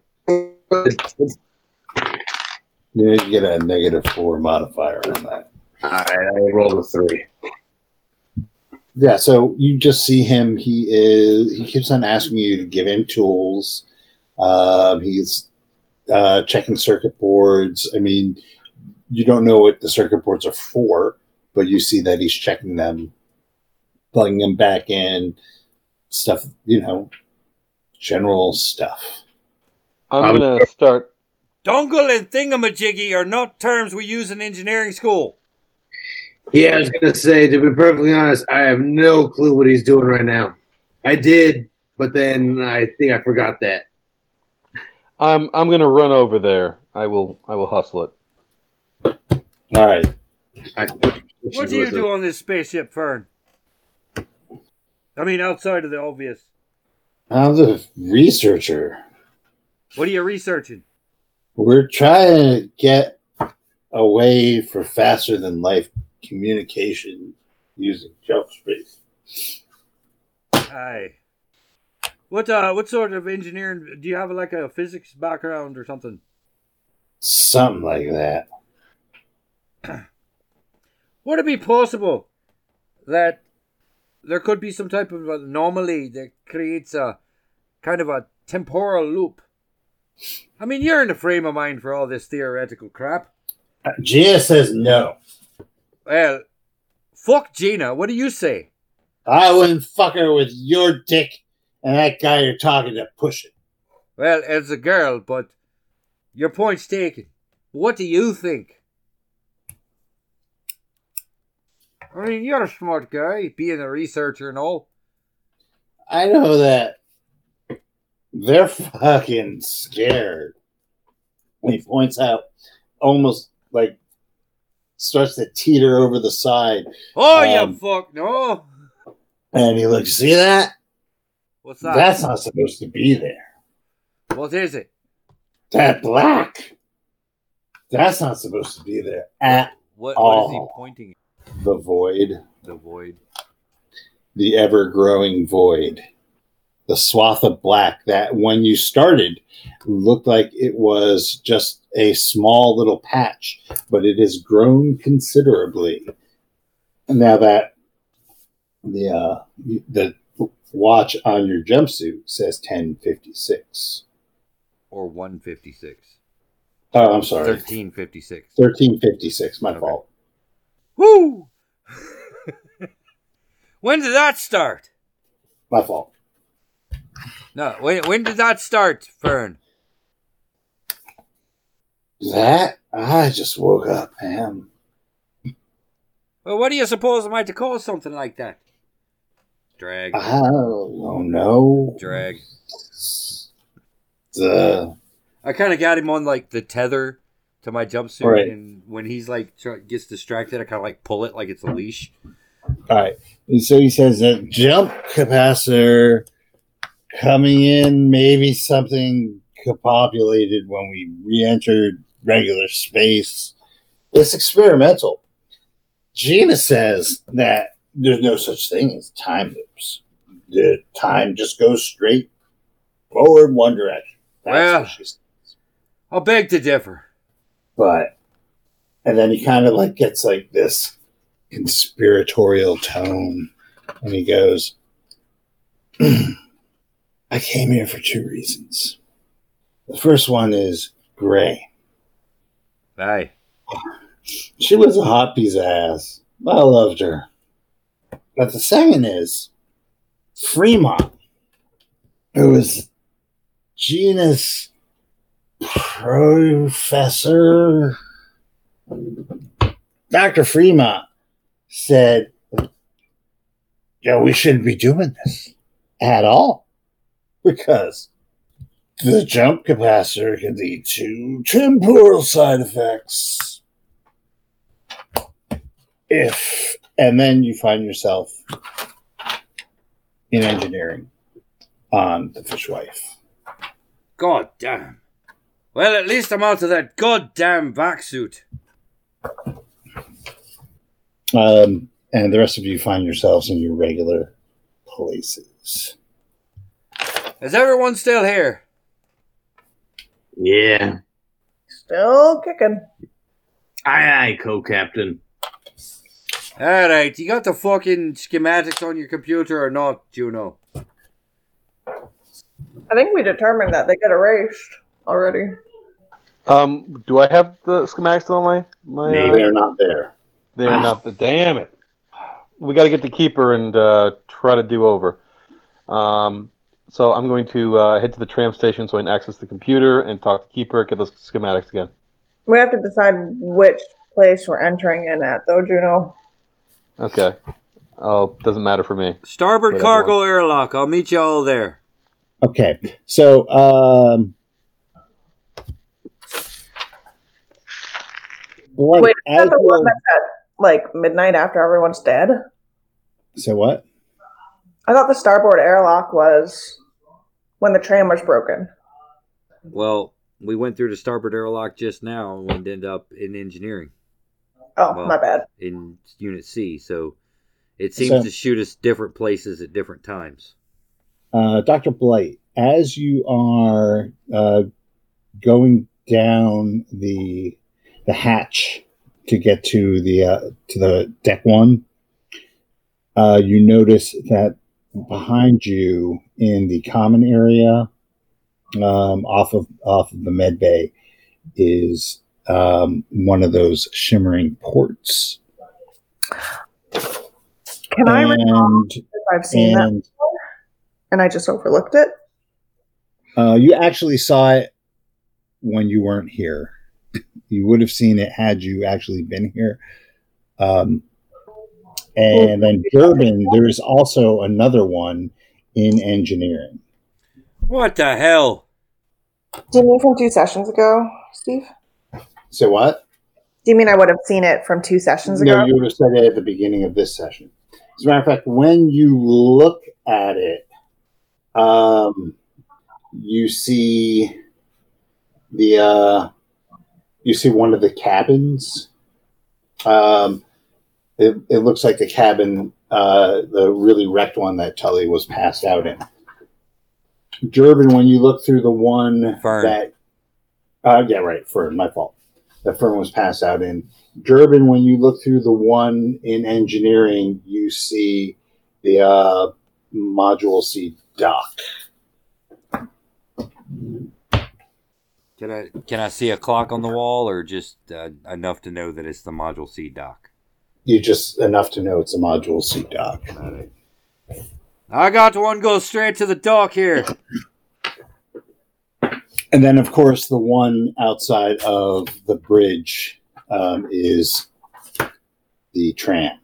S1: You get a negative four modifier on that.
S5: All right, I rolled a three.
S1: Yeah, so you just see him. He is. He keeps on asking you to give him tools. Um, he's uh, checking circuit boards. I mean, you don't know what the circuit boards are for, but you see that he's checking them, plugging them back in, stuff. You know, general stuff.
S3: I'm going to start.
S2: Dongle and thingamajiggy are not terms we use in engineering school.
S4: Yeah, I was gonna say, to be perfectly honest, I have no clue what he's doing right now. I did, but then I think I forgot that.
S3: I'm I'm going to run over there. I will I will hustle it.
S1: All right.
S4: I,
S2: What do you do on this spaceship, Fern? I mean, outside of the obvious.
S1: I'm the researcher.
S2: What are you researching?
S1: We're trying to get a way for faster than life communication using jump space.
S2: Hi. What uh what sort of engineering do you have like a physics background or something?
S1: Something like that.
S2: Would it be possible that there could be some type of anomaly that creates a kind of a temporal loop? I mean, you're in the frame of mind for all this theoretical crap.
S1: Uh, Gina says no.
S2: Well, fuck Gina. What do you say?
S1: I wouldn't fuck her with your dick and that guy you're talking to push it.
S2: Well, as a girl, but your point's taken. What do you think? I mean, you're a smart guy, being a researcher and all.
S1: I know that they're fucking scared. And he points out almost like starts to teeter over the side
S2: Oh,
S1: Um,
S2: you fuck, no.
S1: and he looks, see that?
S2: What's that?
S1: That's not supposed to be there.
S2: What is it?
S1: That black. That's not supposed to be there. At
S2: What, what is he pointing
S1: the void.
S2: The void.
S1: the ever growing void. The swath of black that when you started looked like it was just a small little patch, but it has grown considerably. Now that the uh, the watch on your jumpsuit says 1056.
S2: Or 156.
S1: Oh, I'm sorry.
S2: 1356.
S1: 1356, my
S2: Okay.
S1: fault.
S2: Woo! when did that start?
S1: My fault.
S2: No, when, when did that start, Fern?
S1: That I just woke up, man.
S2: Well, what do you suppose am I to call something like that? Drag.
S1: I don't know.
S2: Drag.
S1: The
S2: I kind of got him on like the tether to my jumpsuit,
S1: Right.
S2: and when he's like tr- gets distracted, I kind of like pull it like it's a leash.
S1: all right. And so he says that jump capacitor coming in, maybe something populated when we re-entered regular space. It's experimental. Gina says that there's no such thing as time loops. The time just goes straight forward one direction. That's
S2: Well.
S1: what she says.
S2: I'll beg to differ.
S1: But and then he kind of like gets like this conspiratorial tone and he goes I came here for two reasons. The first one is Gray.
S2: Aye.
S1: She was a hot piece of ass. I loved her. But the second is Fremont, who was Gina's professor. Dr. Fremont said, Yeah, we shouldn't be doing this at all because the jump capacitor can lead to temporal side effects. If, and then you find yourself in engineering on the Fish Wife.
S2: God damn. Well, at least I'm out of that goddamn vac suit.
S1: Um, and the rest of you find yourselves in your regular places.
S2: Is everyone still here?
S4: Yeah.
S6: Still kicking.
S4: Aye, aye, co-captain.
S2: Alright, you got the fucking schematics on your computer or not, Juno?
S6: I think we determined that they get erased already.
S3: Um, do I have the schematics on my my?
S4: Maybe.
S3: Uh,
S1: They're not there.
S3: they're
S4: Ah.
S3: not the. Damn it! We got to get the keeper and uh, try to do over. Um, so I'm going to uh, head to the tram station so I can access the computer and talk to keeper, get those schematics again.
S6: We have to decide which place we're entering in at, though, Juno.
S3: Okay. Oh, doesn't matter for me.
S2: Starboard
S3: Whatever.
S2: cargo airlock. I'll meet you all there.
S1: Okay, so um, Blood,
S6: Wait, is
S1: as
S6: that the one
S1: you're-
S6: that's at like midnight after everyone's dead?
S1: so what?
S6: I thought the starboard airlock was when the tram was broken.
S2: Well, we went through the starboard airlock just now and ended up in engineering
S6: Oh,
S2: Well-
S6: my bad.
S2: in Unit C. So it seems
S1: So-
S2: to shoot us different places at different times.
S1: Uh, Dr. Blight, as you are uh, going down the the hatch to get to the uh, to the deck one, uh, you notice that behind you in the common area, um, off of off of the med bay, is um, one of those shimmering ports,
S6: Can I recall
S1: and
S6: if I've seen that
S1: and
S6: and I just overlooked it?
S1: Uh, you actually saw it when you weren't here. You would have seen it had you actually been here. Um, and then Durbin, there's also another one in engineering.
S2: What the hell?
S6: Do you mean from two sessions ago, Steve?
S1: So what?
S6: Do you mean I would have seen it from two sessions ago?
S1: No, you would have said it at the beginning of this session. As a matter of fact, when you look at it, um, you see the uh, you see one of the cabins. Um, it, it looks like the cabin, uh, the really wrecked one that Tully was passed out in. Durbin, when you look through the one
S2: Fern.
S1: that, uh, yeah, right, Fern, my fault. That Fern was passed out in. Durbin, when you look through the one in engineering, you see the uh, module C dock.
S2: Can I can I see a clock on the wall, or just uh, enough to know that it's the Module C dock?
S1: You just enough to know it's a module C dock.
S2: I got one. Go straight to the dock here.
S1: And then, of course, the one outside of the bridge um, is the tram.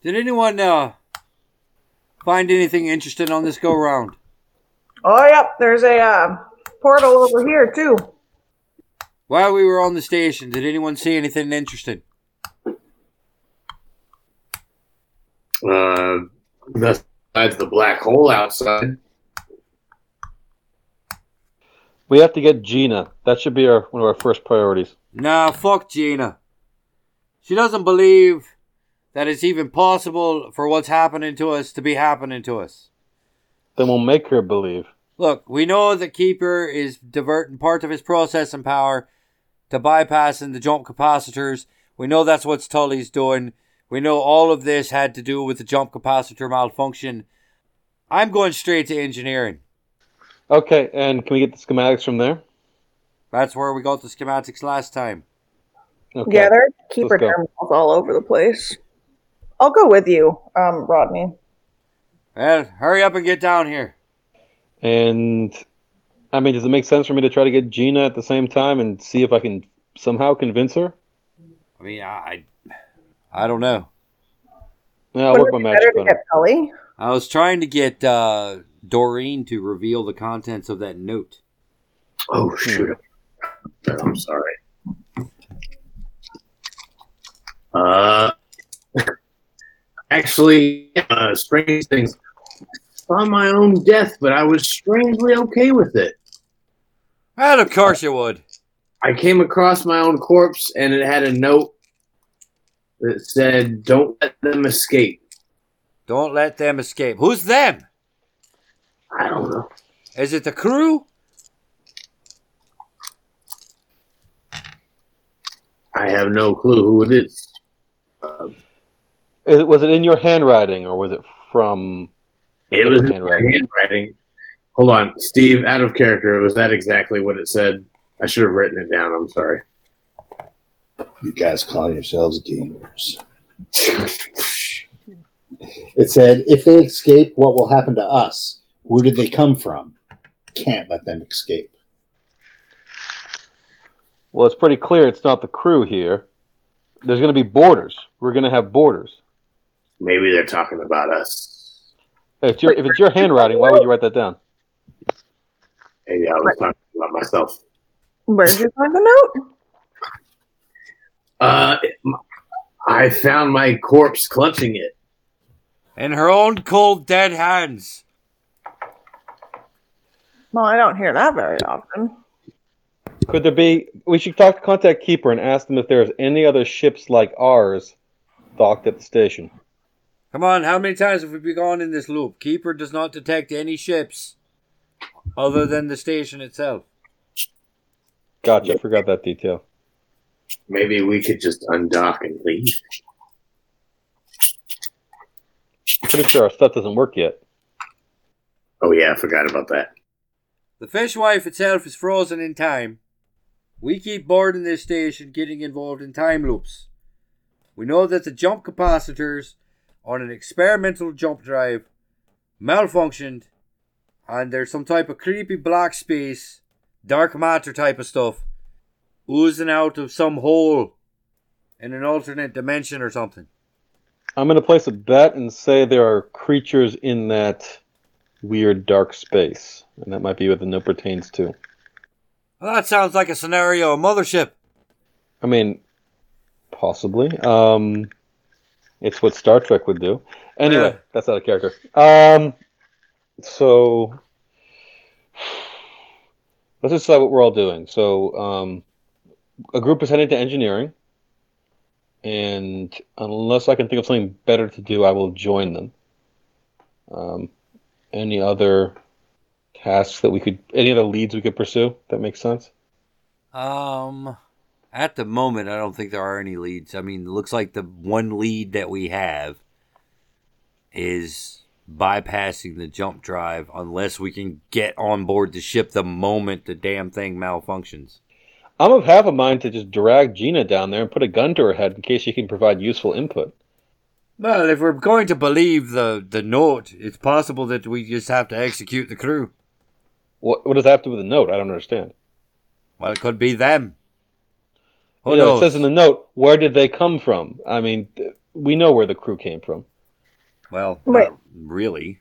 S2: Did anyone uh, find anything interesting on this go round?
S6: Oh, yep. There's a uh, portal over here too.
S2: While we were on the station, did anyone see anything interesting?
S5: Uh, besides the black hole outside.
S3: We have to get Gina. That should be our one of our first priorities.
S2: Nah, fuck Gina. She doesn't believe that it's even possible for what's happening to us to be happening to us.
S3: Then we'll make her believe.
S2: Look, we know that Keeper is diverting part of his processing power to bypassing the jump capacitors. We know that's what Tully's doing. We know all of this had to do with the jump capacitor malfunction. I'm going straight to engineering.
S3: Okay, and can we get the schematics from there?
S2: That's where we got the schematics last time.
S3: Okay.
S6: Yeah, there are keeper terminals all over the place. I'll go with you, um, Rodney.
S2: Well, hurry up and get down here.
S3: And I mean, does it make sense for me to try to get Gina at the same time and see if I can somehow convince her?
S2: I mean, I, I don't know.
S3: Yeah, I'll work my
S6: it better
S3: magic
S6: to
S3: on it.
S6: get Pelly?
S2: I was trying to get uh, Doreen to reveal the contents of that note.
S4: Oh shoot! I'm sorry. Uh, actually, uh, strange things. On my own death, but I was strangely okay with it.
S2: Well, of course you would.
S4: I came across my own corpse, and it had a note that said, "Don't let them escape."
S2: Don't let them escape. Who's them?
S4: I don't know.
S2: Is it the crew?
S4: I have no clue who it is.
S3: Is it- Was it in your handwriting or was it from?
S4: It was
S3: Handwriting.
S4: handwriting. Hold on, Steve. Out of character. Was that exactly what it said? I should have written it down. I'm sorry.
S1: You guys call yourselves gamers. It said, if they escape, what will happen to us? Where did they come from? Can't let them escape.
S3: Well, it's pretty clear it's not the crew here. There's going to be borders. We're going to have borders.
S4: Maybe they're talking about us.
S3: If it's your, if it's your handwriting, why would you write that down?
S4: Maybe I was talking about myself.
S6: Where'd you find the note?
S4: Uh, I found my corpse clutching it.
S2: In her own cold, dead hands.
S6: Well, I don't hear that very often.
S3: Could there be? We should talk to contact Keeper and ask them if there's any other ships like ours docked at the station.
S2: Come on, how many times have we been gone in this loop? Keeper does not detect any ships other than the station itself.
S3: Gotcha. I forgot that detail.
S4: Maybe we could just undock and leave.
S3: Pretty sure our stuff doesn't work yet.
S4: Oh yeah, I forgot about that.
S2: The Fish Wife itself is frozen in time. We keep boarding this station, getting involved in time loops. We know that the jump capacitors on an experimental jump drive malfunctioned, and there's some type of creepy black space, dark matter type of stuff oozing out of some hole in an alternate dimension or something.
S3: I'm going to place a bet and say there are creatures in that weird dark space, and that might be what the note pertains to.
S2: Well, that sounds like a scenario, a mothership.
S3: I mean, possibly. Um, it's what Star Trek would do. Anyway,
S2: Yeah.
S3: that's out of character. Um, so let's just decide what we're all doing. So, um, a group is heading to engineering, and unless I can think of something better to do, I will join them. Um, any other tasks that we could, any other leads we could pursue? That makes sense.
S2: Um, at the moment, I don't think there are any leads. I mean, it looks like the one lead that we have is bypassing the jump drive unless we can get on board the ship the moment the damn thing malfunctions.
S3: I'm of half a mind to just drag Gina down there and put a gun to her head in case she can provide useful input.
S2: Well, if we're going to believe the, the note, it's possible that we just have to execute the crew.
S3: What, what does that have to do with the note? I don't understand.
S2: Well, it could be them. Who
S3: You know,
S2: knows?
S3: it says in the note, where did they come from? I mean, th- we know where the crew came from.
S2: well,
S6: Wait.
S2: not really.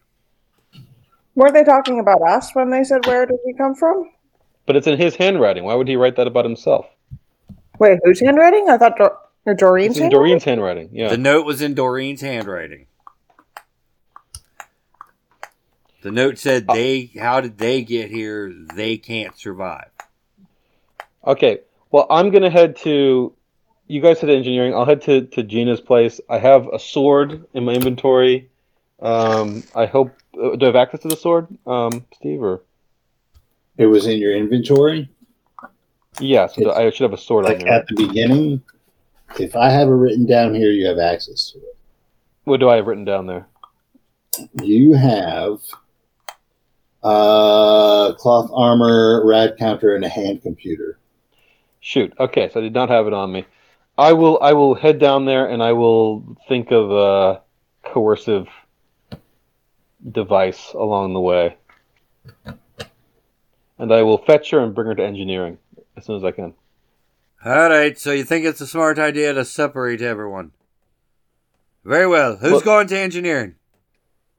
S6: Were they talking about us when they said where did we come from?
S3: But it's in his handwriting. Why would he write that about himself?
S6: Wait, whose handwriting? I thought Dor- or Doreen's
S3: It's in
S6: handwriting.
S3: Doreen's handwriting. Yeah.
S2: The note was in Doreen's handwriting. The note said
S3: Oh.
S2: they how did they get here? They can't survive.
S3: Okay. Well, I'm gonna head to. You guys head to engineering. I'll head to, to Gina's place. I have a sword in my inventory. Um, I hope. Uh, do I have access to the sword, um, Steve? Or
S1: It was in your inventory,
S3: yeah, so I should have a sword
S1: like at the beginning. If I have it written down here, you have access to it.
S3: What do I have written down there?
S1: You have uh, cloth armor, rad counter, and a hand computer.
S3: Shoot. Okay, so I did not have it on me. I will. I will head down there and I will think of a coercive device along the way, and I will fetch her and bring her to engineering as soon as I can.
S2: All right, so you think it's a smart idea to separate everyone? Very well. Who's
S3: Well-
S2: going to engineering?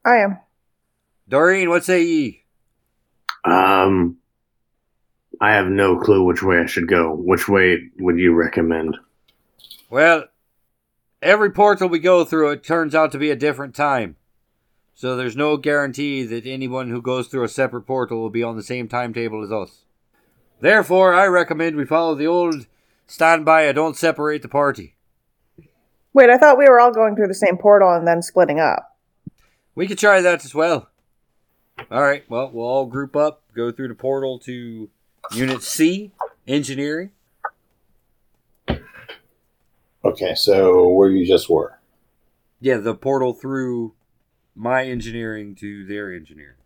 S6: I am.
S2: Doreen, what say ye?
S4: Um, I have no clue which way I should go. Which way would you recommend?
S2: Well, every portal we go through, it turns out to be a different time. So there's no guarantee that anyone who goes through a separate portal will be on the same timetable as us. Therefore, I recommend we follow the old stand by and don't separate the party.
S6: Wait, I thought we were all going through the same portal and then splitting up.
S2: We could try that as well. All right, well, we'll all group up, go through the portal to Unit C, Engineering.
S1: Okay, so where you just were.
S2: Yeah, the portal through my engineering to their engineering.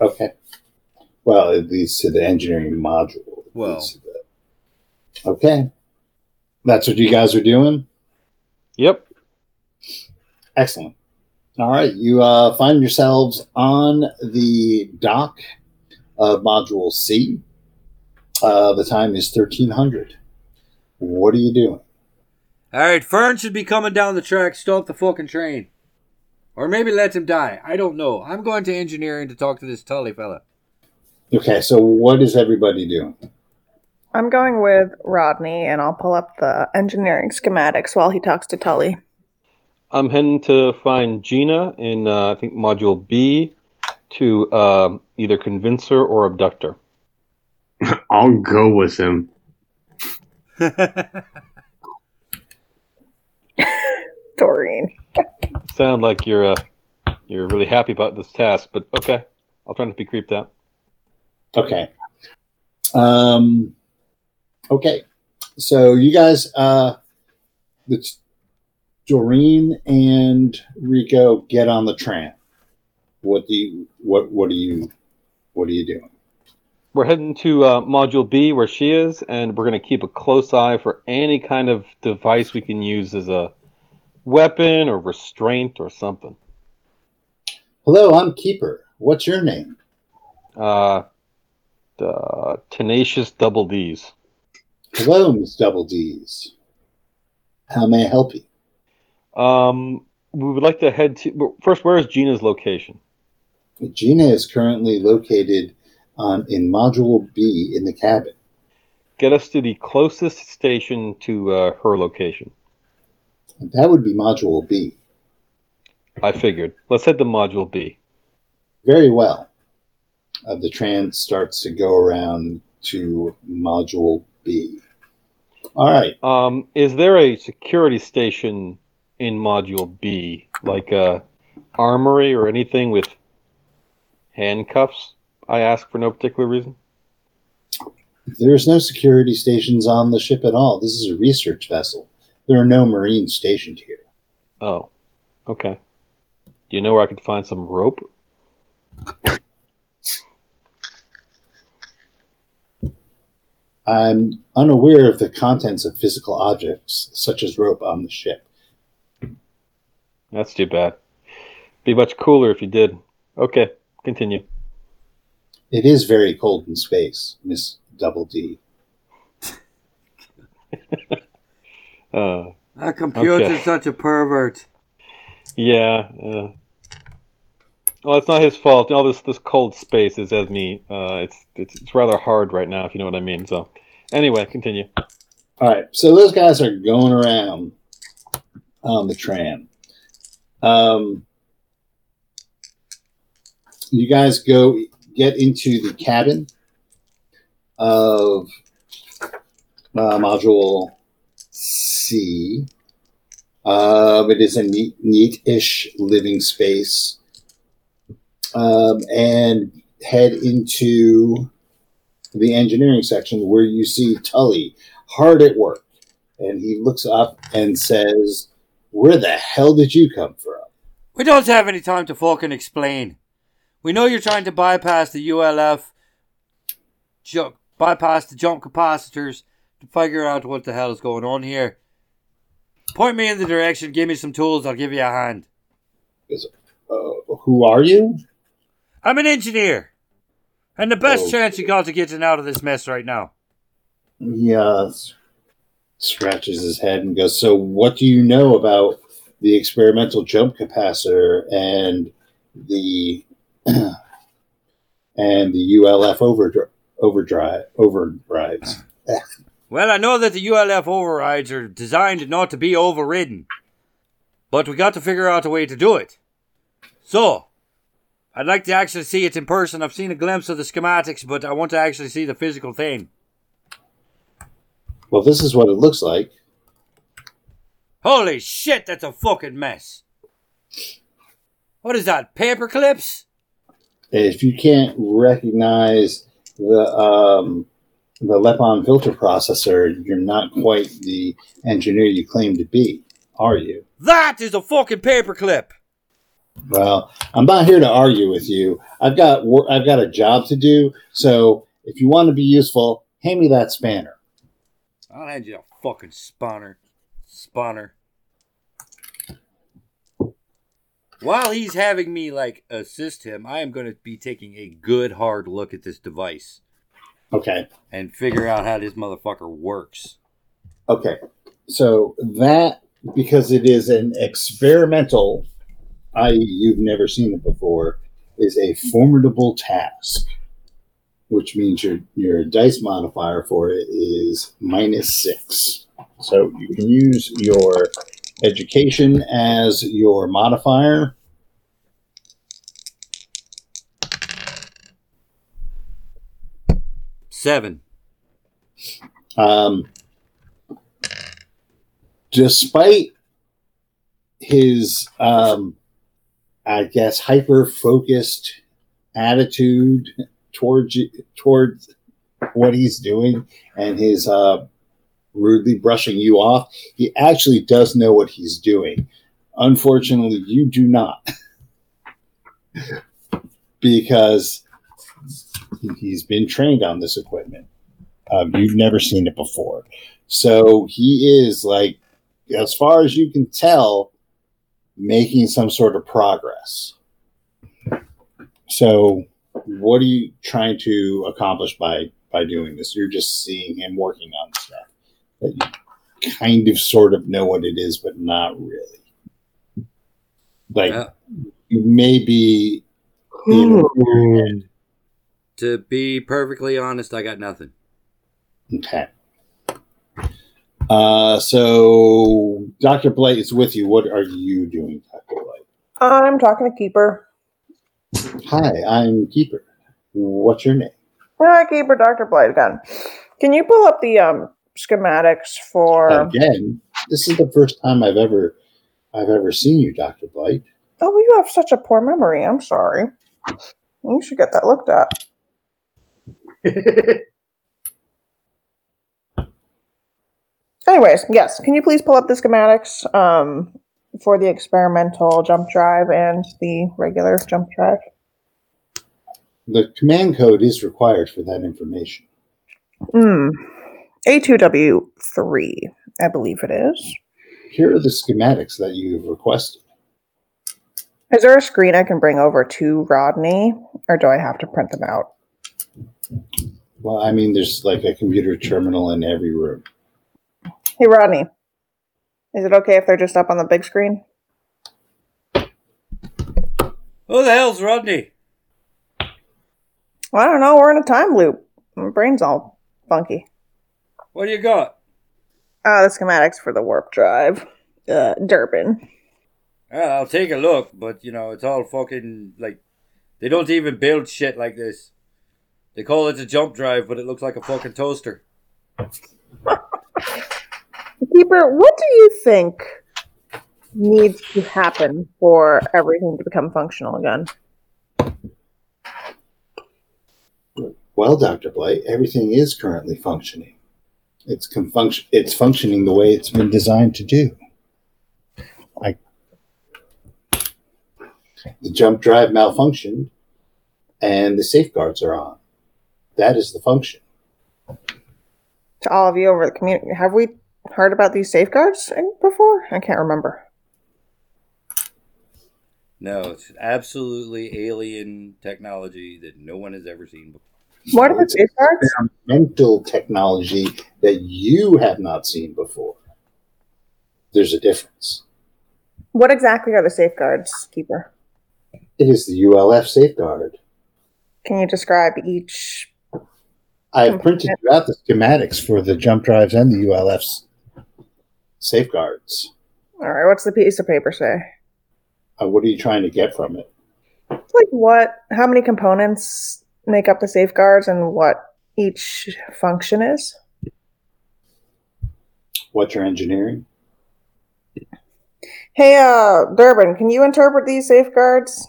S1: Okay. Well, it leads to the engineering module.
S2: Well.
S1: the- Okay. That's what you guys are doing?
S3: Yep.
S1: Excellent. All right. You uh, find yourselves on the dock of Module C. Uh, the time is 1300. What are you doing?
S2: All right, Fern should be coming down the track. Stop the fucking train, or maybe let him die. I don't know. I'm going to engineering to talk to this Tully fella.
S1: Okay, so what is everybody doing?
S6: I'm going with Rodney, and I'll pull up the engineering schematics while he talks to Tully.
S3: I'm heading to find Gina in uh, I think Module B to um either convince her or abduct her.
S4: I'll go with him.
S6: Doreen.
S3: Sound like you're uh, you're really happy about this task, but okay, I'll try not to be creeped out.
S1: Okay. Um, okay. So you guys, uh, it's Doreen and Rico get on the tram. What do you, what, what are you, what are you doing?
S3: We're heading to uh, Module B where she is, and we're going to keep a close eye for any kind of device we can use as a weapon or restraint or something.
S1: Hello, I'm Keeper. What's your name?
S3: Uh, the tenacious double D's.
S1: Hello, Miss Double D's. How may I help you?
S3: Um, we would like to head to first. Where is Gina's location?
S1: Gina is currently located on in Module B in the cabin.
S3: Get us to the closest station to uh, her location.
S1: That would be Module B.
S3: I figured. Let's head to Module B.
S1: Very well. Uh, the trans starts to go around to Module B. All right.
S3: Um, is there a security station in Module B, like a armory or anything with handcuffs? I ask for no particular reason.
S1: There's no security stations on the ship at all. This is a research vessel. There are no Marines stationed here.
S3: Oh, okay. Do you know where I could find some rope?
S1: I'm unaware of the contents of physical objects, such as rope, on the ship.
S3: That's too bad. Be much cooler if you did. Okay, continue.
S1: It is very cold in space, Miss Double D.
S3: Uh,
S2: That computer's
S3: Okay.
S2: such a pervert.
S3: yeah. Uh, well, it's not his fault. All this this cold space is as me. Uh, it's, it's it's rather hard right now, if you know what I mean. So, anyway, continue.
S1: All right, so those guys are going around on the tram. Um, you guys go get into the cabin of uh, module C. Um, it is a neat, neat-ish living space, um, and head into the engineering section where you see Tully hard at work. And he looks up and says, Where the hell did you come from?
S2: We don't have any time to fucking explain. We know you're trying to bypass the ULF, ju- bypass the jump capacitors to figure out what the hell is going on here. Point me in the direction. Give me some tools. I'll give you a hand.
S1: Uh, who are you?
S2: I'm an engineer, and the best
S1: Oh.
S2: chance you got to getting out of this mess right now.
S1: He uh, scratches his head and goes, So, what do you know about the experimental jump capacitor and the and the ULF overdri- overdrive overdrives?
S2: Well, I know that the ULF overrides are designed not to be overridden, but we got to figure out a way to do it. So, I'd like to actually see it in person. I've seen a glimpse of the schematics, but I want to actually see the physical thing.
S1: Well, this is what it looks like.
S2: Holy shit, that's a fucking mess. What is that? Paper clips?
S1: If you can't recognize the um, the Lepon filter processor, you're not quite the engineer you claim to be, are you?
S2: That is a fucking paperclip.
S1: Well, I'm not here to argue with you. I've got wor- I've got a job to do. So if you want to be useful, hand me that spanner.
S2: I'll hand you a fucking spanner. Spawner. While he's having me like assist him, I am going to be taking a good hard look at this device
S1: Okay.
S2: and figure out how this motherfucker works.
S1: Okay. So that because it is an experimental, i.e., you've never seen it before, is a formidable task. Which means your your dice modifier for it is minus six. So you can use your education as your modifier.
S2: Seven.
S1: Um, despite his, um, I guess, hyper focused attitude towards towards what he's doing and his uh, rudely brushing you off, he actually does know what he's doing. Unfortunately, you do not, because he's been trained on this equipment. Um, you've never seen it before. So he is like, as far as you can tell, making some sort of progress. So, what are you trying to accomplish by by doing this? You're just seeing him working on stuff that you kind of sort of know what it is, but not really. Like
S2: Yeah.
S1: you may be you know,
S2: To be perfectly honest, I got nothing.
S1: Okay. Uh, so Dr. Blight is with you. What are you doing, Dr. Blight?
S6: I'm talking to Keeper.
S1: Hi, I'm Keeper. What's your name?
S6: Hi, Keeper, Dr. Blight again. Can you pull up the um schematics for?
S1: Again, this is the first time I've ever I've ever seen you, Dr. Blight.
S6: Oh, you have such a poor memory. I'm sorry. You should get that looked at. Anyways, yes. Can you please pull up the schematics um, for the experimental jump drive and the regular jump drive?
S1: The command code is required for that information.
S6: Hmm. A2W3, I believe it is.
S1: Here are the schematics that you've requested.
S6: Is there a screen I can bring over to Rodney, or do I have to print them out?
S1: Well, I mean, there's like a computer terminal in every room.
S6: Hey, Rodney. Is it okay if they're just up on the big screen?
S2: Who the hell's Rodney?
S6: Well, I don't know. We're in a time loop. My brain's all funky.
S2: What do you got?
S6: Uh, the schematics for the warp drive. Uh, Durbin.
S2: Well, I'll take a look, but you know, it's all fucking like they don't even build shit like this. They call it a jump drive, but it looks like a fucking toaster.
S6: Keeper, what do you think needs to happen for everything to become functional again?
S1: Well, Dr. Blight, everything is currently functioning. It's com- function- it's functioning the way it's been designed to do. I, the jump drive malfunctioned, and the safeguards are on. That is the function.
S6: To all of you over the community, have we heard about these safeguards before? I can't remember.
S2: No, it's absolutely alien technology that no one has ever seen before.
S6: What are the safeguards?
S1: mental technology that you have not seen before. There's a difference.
S6: What exactly are the safeguards, Keeper?
S1: It is the ULF safeguard.
S6: Can you describe each?
S1: I have printed you out the schematics for the jump drives and the ULF's safeguards.
S6: All right, what's the piece of paper say?
S1: Uh, what are you trying to get from it?
S6: Like what? How many components make up the safeguards and what each function is?
S1: What you're engineering?
S6: Hey, uh, Durbin, can you interpret these safeguards?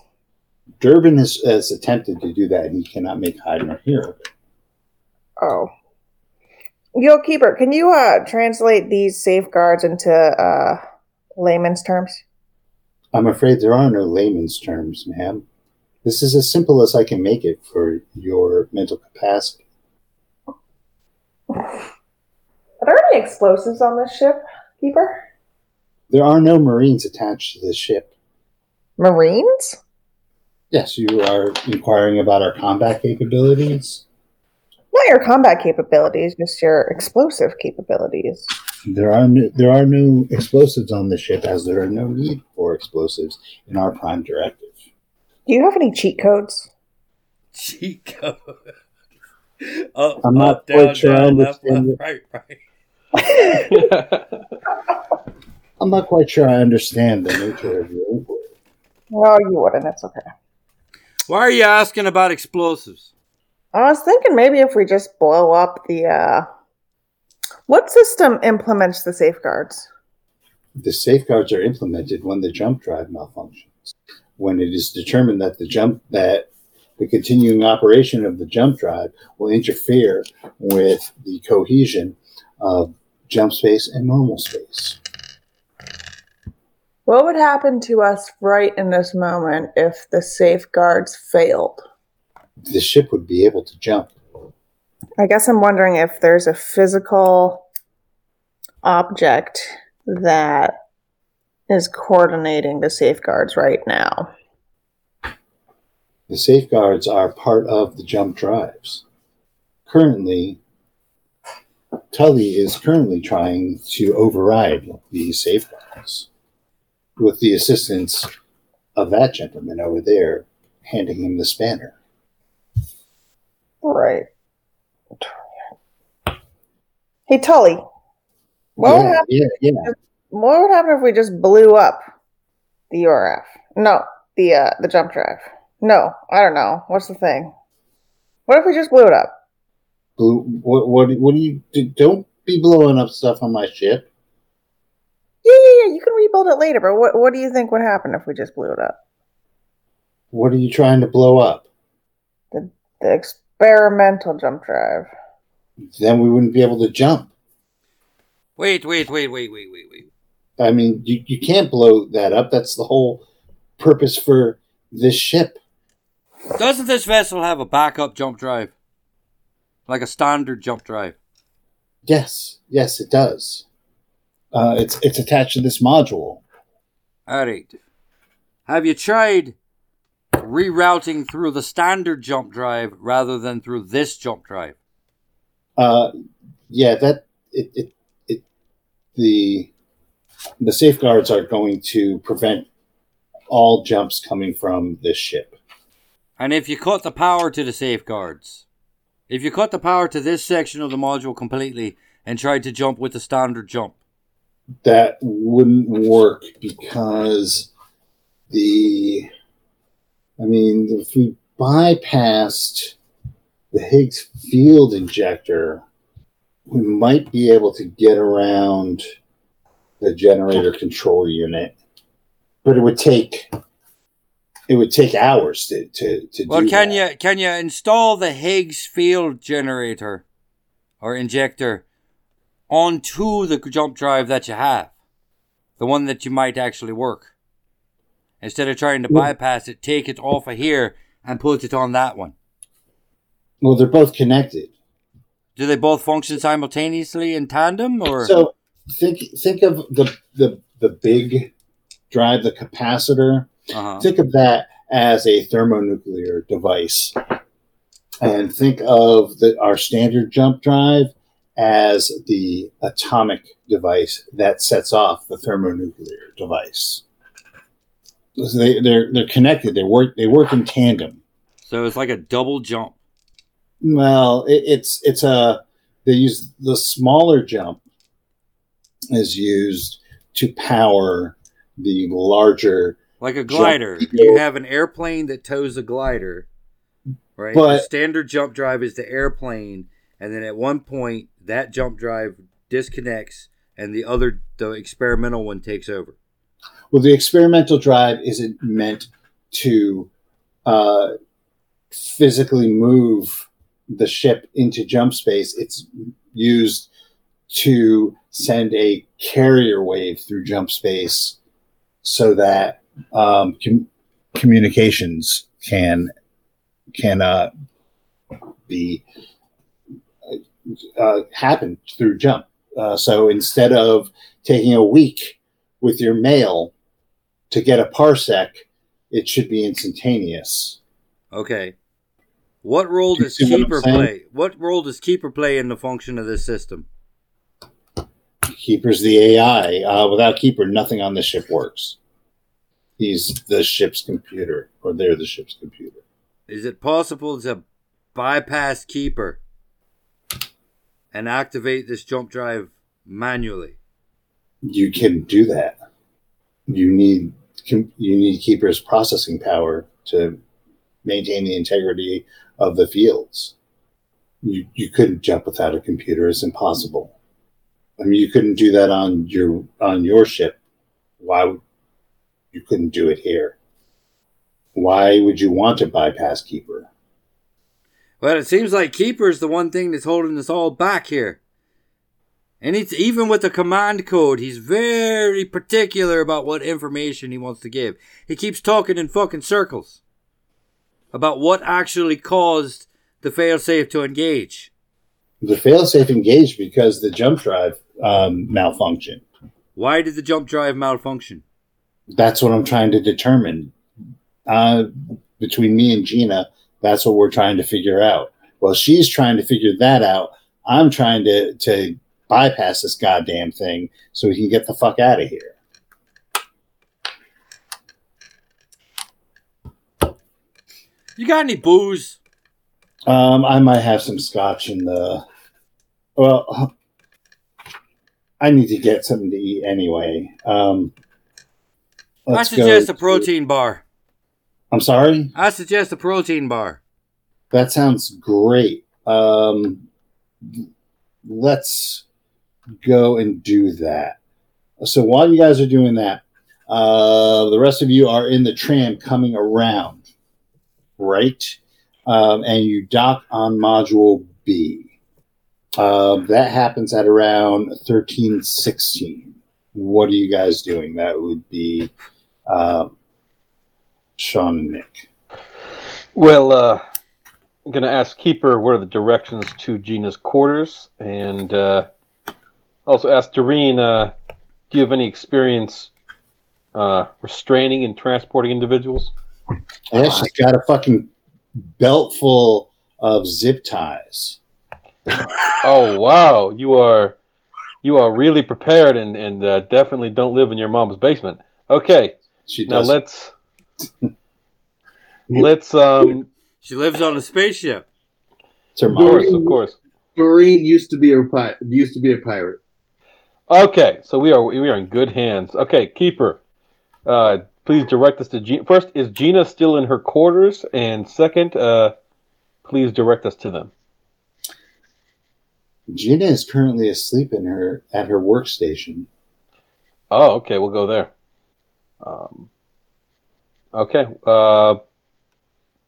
S1: Durbin has, has attempted to do that, and he cannot make hide nor hear.
S6: Oh. Yo, Keeper, can you uh translate these safeguards into uh layman's terms?
S1: I'm afraid there are no layman's terms, ma'am. This is as simple as I can make it for your mental capacity.
S6: Are there any explosives on this ship, Keeper?
S1: There are no Marines attached to this ship.
S6: Marines?
S1: Yes, you are inquiring about our combat capabilities.
S6: Not your combat capabilities, just your explosive capabilities.
S1: There are no, there are no explosives on the ship, as there are no need for explosives in our prime directive.
S6: Do you have any cheat codes?
S2: Cheat code. Up,
S1: I'm not
S2: up,
S1: quite
S2: down,
S1: sure
S2: down, left, left, right, right.
S1: I'm not quite sure I understand the nature of your inquiry.
S6: No, you wouldn't. It's okay.
S2: Why are you asking about explosives?
S6: I was thinking maybe if we just blow up the uh what system implements the safeguards?
S1: The safeguards are implemented when the jump drive malfunctions. When it is determined that the jump that the continuing operation of the jump drive will interfere with the cohesion of jump space and normal space.
S6: What would happen to us right in this moment if the safeguards failed?
S1: The ship would be able to jump.
S6: I guess I'm wondering if there's a physical object that is coordinating the safeguards right now.
S1: The safeguards are part of the jump drives. Currently, Tully is currently trying to override these safeguards with the assistance of that gentleman over there handing him the spanner.
S6: Right. Hey Tully, what would
S1: yeah,
S6: happen
S1: yeah, yeah.
S6: what would happen if we just blew up the URF? No, the uh the jump drive. No, I don't know. What's the thing? What if we just blew it up?
S1: Blue, what, what, what do you do? Don't be blowing up stuff on my ship.
S6: Yeah, yeah, yeah. You can rebuild it later, but what what do you think would happen if we just blew it up?
S1: What are you trying to blow up?
S6: The The experimental jump drive.
S1: Then we wouldn't be able to jump.
S2: Wait, wait, wait, wait, wait, wait, wait.
S1: I mean, you, you can't blow that up. That's the whole purpose for this ship.
S2: Doesn't this vessel have a backup jump drive? Like a standard jump drive?
S1: Yes, yes, it does. Uh, it's it's attached to this module.
S2: Alright. Have you tried rerouting through the standard jump drive rather than through this jump drive?
S1: Uh, yeah, that it, it it the the safeguards are going to prevent all jumps coming from this ship.
S2: And if you cut the power to the safeguards, if you cut the power to this section of the module completely and tried to jump with the standard jump,
S1: That wouldn't work because the I mean, if we bypassed the Higgs field injector, we might be able to get around the generator control unit, but it would take it would take hours to to, to
S2: well,
S1: do
S2: can
S1: that.
S2: you can you install the Higgs field generator or injector onto the jump drive that you have, the one that you might actually work, instead of trying to
S1: Yeah.
S2: bypass it, take it off of here and put it on that one.
S1: Well, they're both connected.
S2: Do they both function simultaneously in tandem, or
S1: So think think of the the the big drive, the capacitor.
S2: Uh-huh.
S1: Think of that as a thermonuclear device, and think of the, our standard jump drive as the atomic device that sets off the thermonuclear device. So they, they're they're connected. They work they work in tandem.
S2: so it's like a double jump?
S1: Well, it, it's it's a they use the smaller jump is used to power the larger.
S2: Like a glider. You have an airplane that tows a glider, right?
S1: But-
S2: the standard jump drive is the airplane, and then at one point that jump drive disconnects, and the other, the experimental one, takes over.
S1: Well, the experimental drive isn't meant to uh, physically move the ship into jump space. It's used to send a carrier wave through jump space so that um, com- communications can can uh, be uh, happen through jump. Uh, so instead of taking a week with your mail to get a parsec, it should be instantaneous.
S2: Okay. What role
S1: you
S2: does
S1: see what
S2: keeper play? What role does keeper play in the function of this system?
S1: Keeper's the AI. Uh, without Keeper, nothing on the ship works. He's the ship's computer, or they're the ship's computer.
S2: Is it possible to bypass keeper and activate this jump drive manually?
S1: You can do that. You need you need Keeper's processing power to maintain the integrity of the fields. You you couldn't jump without a computer. It's impossible. I mean, you couldn't do that on your on your ship. Why would you couldn't do it here? Why would you want to bypass Keeper?
S2: Well, it seems like keeper is the one thing that's holding us all back here. And it's even with the command code, he's very particular about what information he wants to give. He keeps talking in fucking circles about what actually caused the failsafe to engage.
S1: The failsafe engaged because the jump drive um, malfunctioned.
S2: Why did the jump drive malfunction?
S1: That's what I'm trying to determine. Uh, between me and Gina, that's what we're trying to figure out. Well, she's trying to figure that out. I'm trying to to bypass this goddamn thing so we can get the fuck out of here.
S2: You got any booze?
S1: Um, I might have some scotch in the. Well, I need to get something to eat anyway. Um,
S2: I
S1: let's go
S2: suggest a protein bar.
S1: I'm sorry.
S2: I suggest a protein bar.
S1: That sounds great. Um, let's go and do that. So while you guys are doing that, uh, the rest of you are in the tram coming around, right? Um, and you dock on module B. Um, that happens at around thirteen sixteen. What are you guys doing? That would be um, Sean and Nick.
S3: Well, uh, I'm going to ask Keeper what are the directions to Gina's quarters, and uh, also ask Doreen, uh, do you have any experience uh, restraining and transporting individuals?
S1: Yeah, she's got a fucking belt full of zip ties.
S3: Oh wow, you are you are really prepared, and and uh, definitely don't live in your mom's basement. Okay,
S1: She
S3: now let's let's um
S2: She lives on a spaceship.
S1: it's her
S3: of
S1: mom.
S3: course of course.
S5: Marine used to be a pi- used to be a pirate.
S3: Okay, so we are we are in good hands. Okay, keeper, uh, please direct us to Gina. First, is Gina still in her quarters? And second, uh, please direct us to them.
S1: Gina is currently asleep in her at her workstation.
S3: Oh, okay, we'll go there. Um, okay, uh,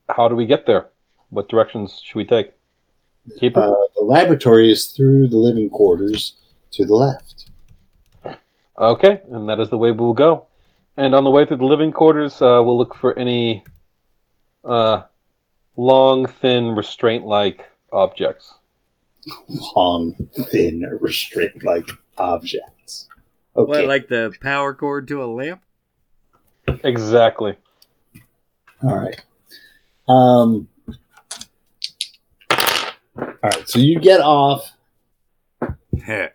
S3: how do we get there? What directions should we take? Keeper.
S1: Uh, the laboratory is through the living quarters to the left.
S3: Okay, and that is the way we'll go. And on the way through the living quarters, uh, we'll look for any uh, long, thin, restraint-like objects.
S1: long, thin, restraint like objects. Okay.
S2: What, like the power cord to a lamp?
S3: Exactly.
S1: All right. Um. All right. So you get off.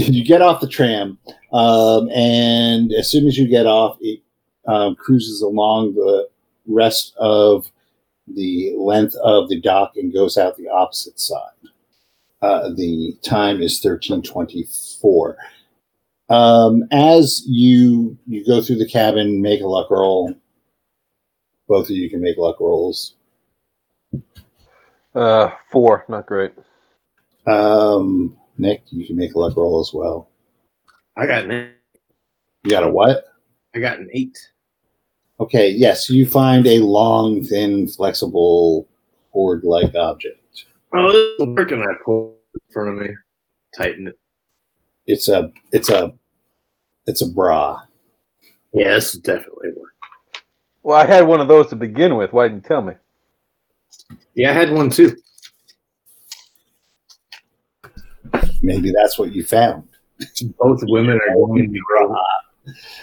S1: You get off the tram, um, and as soon as you get off, it um, cruises along the rest of the length of the dock and goes out the opposite side. Uh, the time is thirteen twenty-four. Um, as you you go through the cabin, make a luck roll. Both of you can make luck rolls.
S3: Uh, four, not great.
S1: Um, Nick, you can make a luck roll as well.
S4: I got an eight.
S1: You got a what?
S4: I got an eight.
S1: Okay, yes, you find a long, thin, flexible, cord-like object.
S4: Oh, this is working. I pull it in front of me, tighten it.
S1: It's a, it's a, it's a bra.
S4: Yeah, this is definitely work.
S3: Well, I had one of those to begin with. Why didn't you tell me?
S4: Yeah, I had one too.
S1: Maybe that's what you found.
S4: Both women are going to go.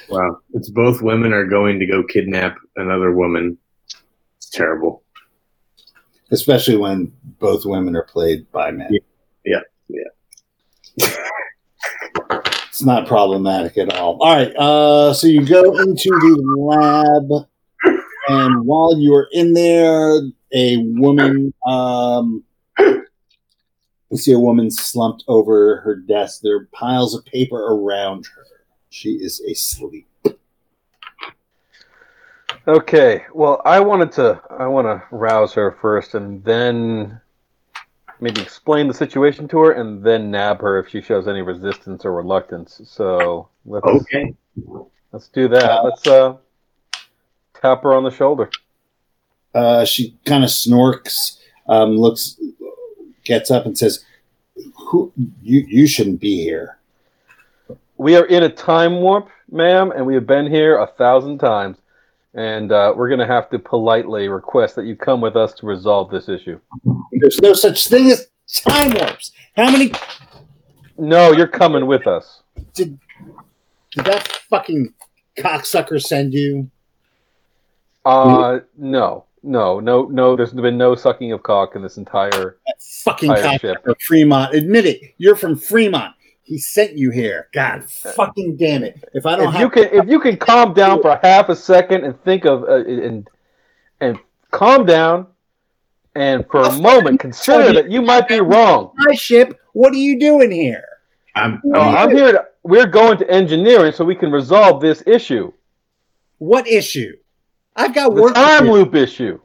S4: Wow, it's both women are going to go kidnap another woman. It's terrible.
S1: Especially when both women are played by men.
S4: Yeah, yeah.
S1: It's not problematic at all. All right, uh, so you go into the lab, and while you are in there, a woman, um, you see a woman slumped over her desk. There are piles of paper around her. She is asleep.
S3: Okay. Well, I wanted to. I want to rouse her first, and then maybe explain the situation to her, and then nab her if she shows any resistance or reluctance. So let's
S4: Okay.
S3: let's do that. Let's uh tap her on the shoulder.
S1: Uh, she kind of snorks, um, looks, gets up, and says, "Who? You? You shouldn't be here."
S3: We are in a time warp, ma'am, and we have been here a thousand times. And uh, we're going to have to politely request that you come with us to resolve this issue.
S1: There's no such thing as time warps. How many
S3: No, you're coming with us.
S1: did did that fucking cocksucker send you?
S3: Uh, no, no, no, no. There's been no sucking of cock in this entire.
S1: That fucking
S3: Pirate ship.
S1: Fremont. Admit it. You're from Fremont. He sent you here. God fucking damn it. If I don't
S3: If
S1: have
S3: you can, if you can calm down for half a second and think of uh, and and calm down, and for a moment consider that you might be wrong.
S1: my ship, what are you doing here?
S4: I'm,
S3: Uh, I'm here. To, we're going to engineering so we can resolve this issue,
S1: What issue? I've got
S3: the
S1: work. to
S3: time loop issue.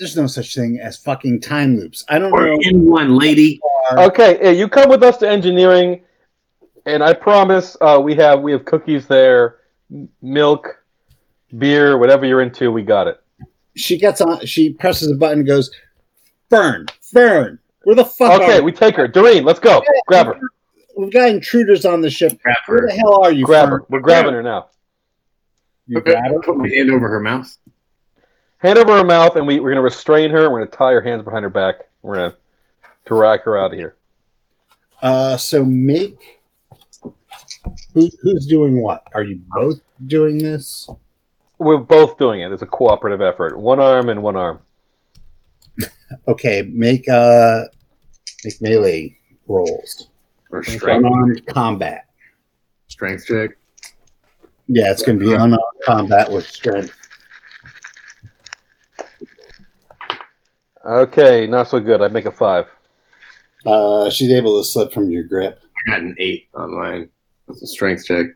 S1: There's no such thing as fucking time loops. I don't
S4: we're
S1: know.
S4: in one, lady.
S3: Okay, yeah, you come with us to engineering, and I promise uh, we have we have cookies there, milk, beer, whatever you're into. We got it.
S1: She gets on. She presses a button and goes, "Fern, Fern, where the fuck
S3: Okay,
S1: are
S3: we take her. Doreen, let's go. Grab her.
S1: We've got intruders on the ship.
S4: Grab
S1: Where
S4: her.
S1: the hell are you?
S3: Grab
S1: Fern?
S3: her. We're grabbing her now.
S1: You
S4: Okay,
S1: grab her.
S4: Put my hand over her mouth.
S3: Hand over her mouth, and we, we're going to restrain her. We're going to tie her hands behind her back. We're going to drag her out of here.
S1: Uh, so make. Who, who's doing what? Are you both doing this?
S3: We're both doing it. It's a cooperative effort. One arm and one arm.
S1: Okay, make uh, make melee rolls.
S4: Or strength,
S1: Unarmed combat.
S4: strength check.
S1: Yeah, it's going to be unarmed combat with strength.
S3: Okay, not so good. I make a five.
S1: Uh, she's able to slip from your grip.
S4: I got an eight on mine. That's a strength check.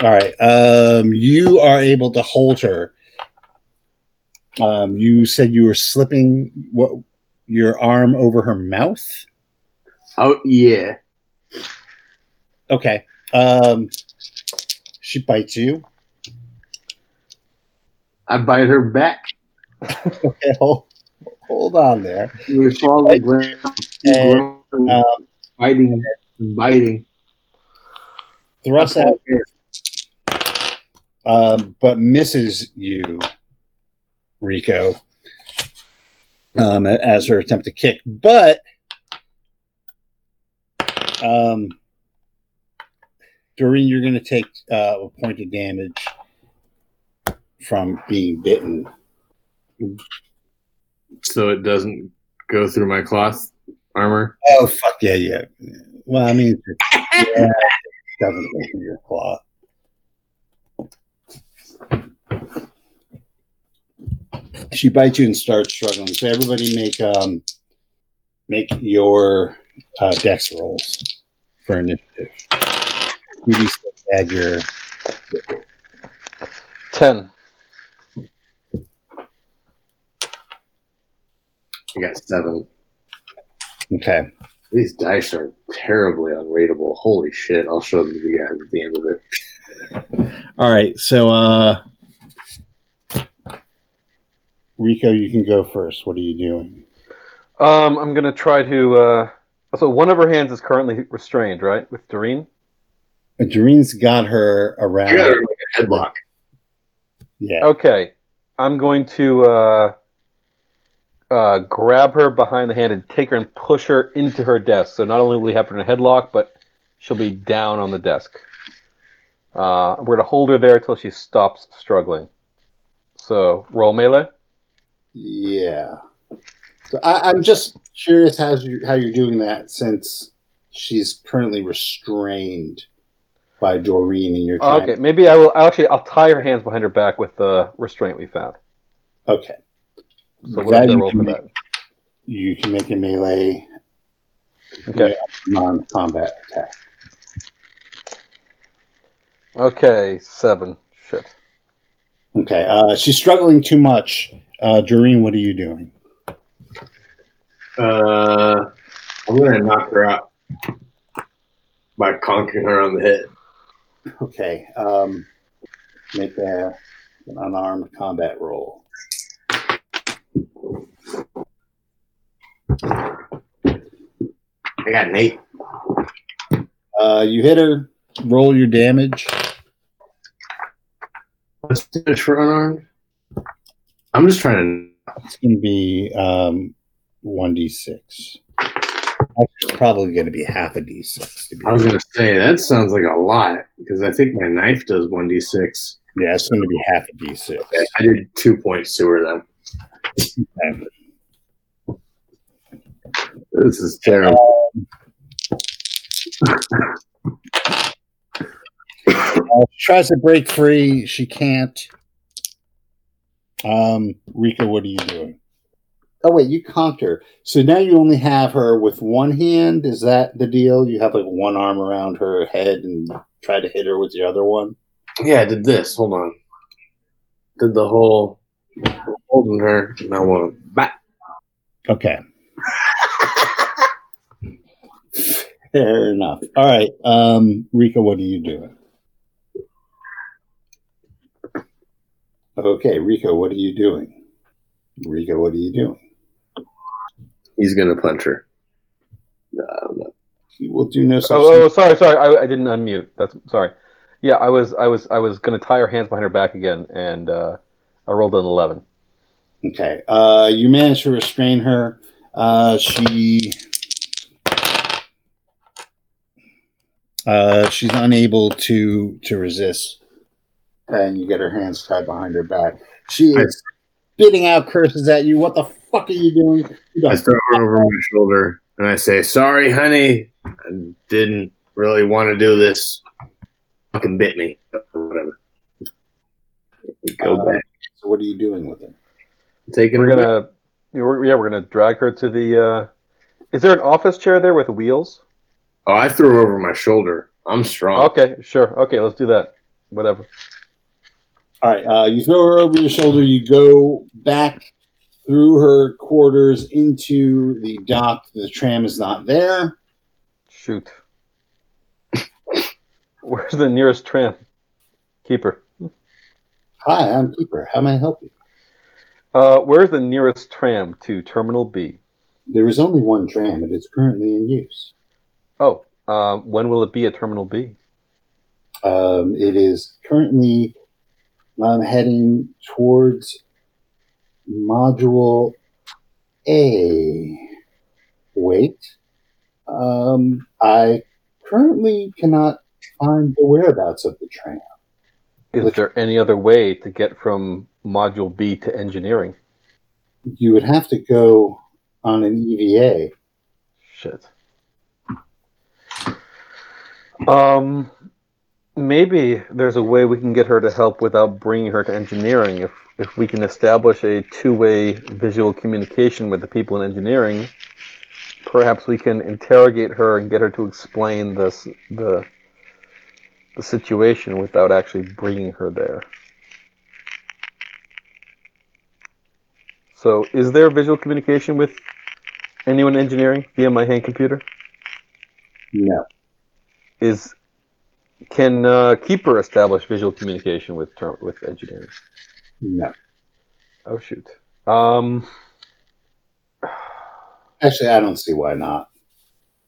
S1: All right. Um, you are able to hold her. Um, you said you were slipping what your arm over her mouth.
S4: Oh yeah.
S1: Okay. Um, she bites you.
S4: I bite her back.
S1: Okay, hold, hold on there.
S4: We fall on the ground.
S1: And, um,
S4: biting, biting.
S1: Thrust out, um, but misses you. Rico um, as her attempt to kick, but um, Doreen, you're going to take uh, a point of damage from being bitten.
S4: So it doesn't go through my cloth armor.
S1: Oh fuck yeah, yeah. Well, I mean, yeah, it doesn't go through your claw. She bites you and starts struggling. So everybody make um make your uh, dex rolls for initiative. You just add your
S3: Ten.
S4: I got seven.
S1: okay.
S4: These dice are terribly unreadable. Holy shit! I'll show them to you guys at the end of it.
S1: All right. So uh Rico, you can go first. What are you doing?
S3: Um, I'm gonna try to. Uh, so one of her hands is currently restrained, right, with Doreen.
S1: Doreen's got her around.
S4: I got her like a headlock.
S1: Yeah.
S3: Okay, I'm going to uh, uh, grab her behind the hand and take her and push her into her desk. So not only will we have her in a headlock, but she'll be down on the desk. Uh, we're gonna hold her there until she stops struggling. So roll melee.
S1: Yeah. So I, I'm just curious how you how you're doing that since she's currently restrained by Doreen and you're
S3: Oh, okay, maybe I'll actually, I'll tie her hands behind her back with the restraint we found.
S1: Okay.
S3: So what
S1: That
S3: is the
S1: you
S3: roll for
S1: make-
S3: that?
S1: You can make a melee
S3: Okay.
S1: non-combat attack.
S3: Okay, seven. Shit.
S1: Okay. Uh, she's struggling too much. Uh, Doreen, what are you doing?
S4: Uh, I'm gonna knock her out by conking her on the head.
S1: Okay. Um, make a, an unarmed combat roll.
S4: I got an eight.
S1: Uh, you hit her. Roll your damage.
S4: What's the damage for unarmed? I'm just trying to.
S1: It's going to be um, 1d6. Actually, probably going to be half a d6. To be.
S4: I was gonna say that sounds like a lot because I think my knife does one d six.
S1: Yeah, it's going to be half a d6.
S4: I did two points to her then. This is terrible.
S1: Uh, she tries to break free. She can't. Um, Rika, what are you doing? Oh wait, you conked her. So now you only have her with one hand. Is that the deal? You have like one arm around her head and try to hit her with the other one.
S4: Yeah, I did this. Hold on. Did the whole holding her. And I went back.
S1: Okay. Fair enough. All right. Um, Rika, what are you doing? Okay, Rico, what are you doing? Rico, what are you doing?
S4: He's gonna punch her. No.
S1: You will do no such
S3: Oh, oh, sorry, sorry. I, I didn't unmute. That's sorry. Yeah, I was, I was, I was going to tie her hands behind her back again, and uh, I rolled an eleven.
S1: Okay. Uh, you managed to restrain her. Uh, she. Uh, she's unable to to resist, and you get her hands tied behind her back. She is spitting out curses at you. What the fuck are you doing? You
S4: I
S1: don't-
S4: throw her over my shoulder and I say, "Sorry, honey. I didn't really want to do this. Fucking bit me. Or whatever." Go
S1: Uh,
S4: back.
S1: So what are you doing with it?
S4: Taking
S3: We're
S4: her
S3: gonna, yeah, we're, yeah, we're gonna drag her to the. Uh, is there an office chair there with wheels?
S4: Oh, I threw her over my shoulder. I'm strong.
S3: Okay, sure. Okay, let's do that. Whatever.
S1: All right. Uh, you throw her over your shoulder. You go back through her quarters into the dock. The tram is not there.
S3: Shoot. Where's the nearest tram? Keeper.
S1: Hi, I'm Keeper. How may I help you?
S3: Uh, where's the nearest tram to Terminal B?
S1: There is only one tram. It is currently in use.
S3: Oh, um, when will it be at Terminal B?
S1: Um, it is currently um, heading towards Module A. Wait. Um, I currently cannot find the whereabouts of the tram.
S3: Is there any other way to get from Module B to engineering?
S1: You would have to go on an EVA.
S3: Shit. Um, maybe there's a way we can get her to help without bringing her to engineering. If if we can establish a two-way visual communication with the people in engineering, perhaps we can interrogate her and get her to explain this the the situation without actually bringing her there. So, is there visual communication with anyone in engineering via my hand computer?
S1: No.
S3: Is can uh, keeper establish visual communication with with engineering?
S1: No.
S3: Oh shoot. Um,
S1: Actually, I don't see why not.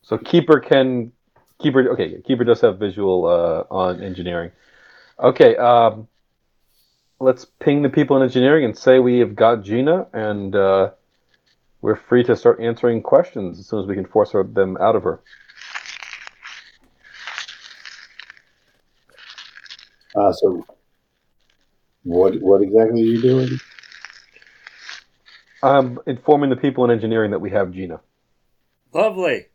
S3: so keeper can keeper. Okay, keeper does have visual uh, on engineering. Okay. Um, let's ping the people in engineering and say we have got Gina and uh, we're free to start answering questions as soon as we can force her, them out of her.
S1: Uh, so, what what exactly are you doing?
S3: I'm informing the people in engineering that we have Gina.
S2: Lovely.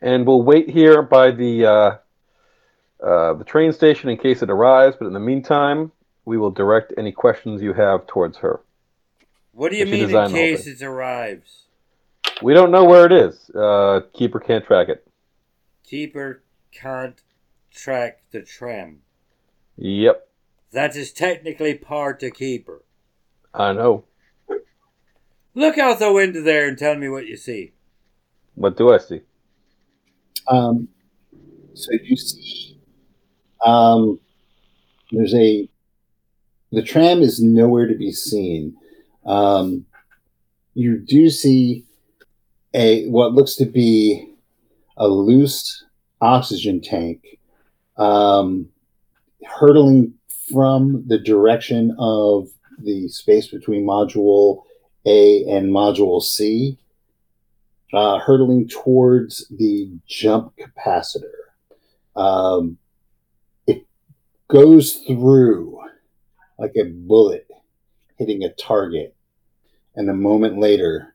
S3: and we'll wait here by the uh, uh, the train station in case it arrives. But in the meantime, we will direct any questions you have towards her.
S2: What do you mean
S3: design
S2: in case it arrives?
S3: We don't know where it is. Uh, Keeper can't track it.
S2: Keeper can't track the tram.
S3: Yep,
S2: That is technically part of Keeper.
S3: I know.
S2: Look out the window there and tell me what you see.
S3: What do I see?
S1: Um, so you see, um, there's a the tram is nowhere to be seen. Um, you do see a what looks to be a loose oxygen tank um, hurtling from the direction of the space between module A and module C uh, hurtling towards the jump capacitor. Um, it goes through like a bullet hitting a target, and a moment later,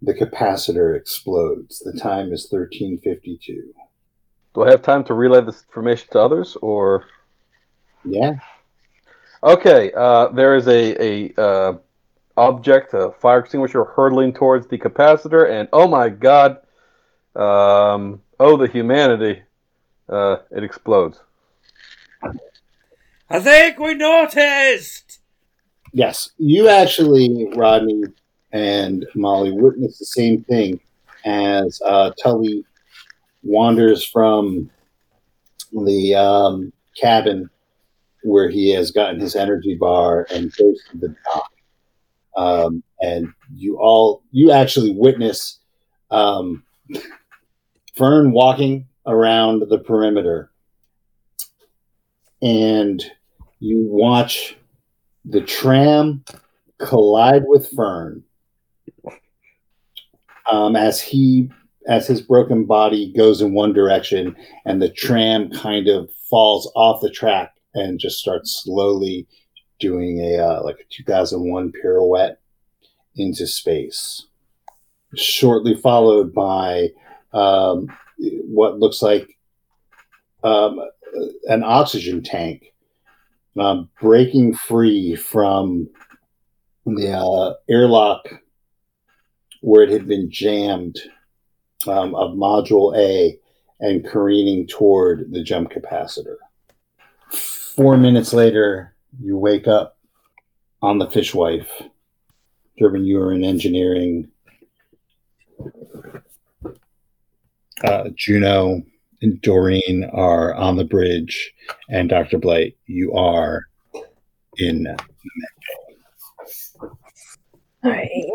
S1: the capacitor explodes. The time is 1352.
S3: Do I have time to relay this information to others, or
S1: Yeah,
S3: okay? Uh, there is a a uh, object, a fire extinguisher, hurtling towards the capacitor, and oh my god! Um, oh, the humanity! Uh, it explodes.
S2: I think we noticed.
S1: yes. You actually, Rodney and Molly, witness the same thing as uh, Tully wanders from the um, cabin where he has gotten his energy bar and goes to the dock. Um, and you all, you actually witness um, Fern walking around the perimeter, and you watch the tram collide with Fern um, as he as his broken body goes in one direction and the tram kind of falls off the track and just start slowly doing a uh, like a 2001 pirouette into space shortly followed by um, what looks like um, an oxygen tank um, breaking free from the uh, airlock where it had been jammed um, of module A and careening toward the jump capacitor. Four minutes later, you wake up on the Fish Wife. Durbin, you are in engineering. Uh, Juno and Doreen are on the bridge, and Dr. Blight, you are in.
S6: All right.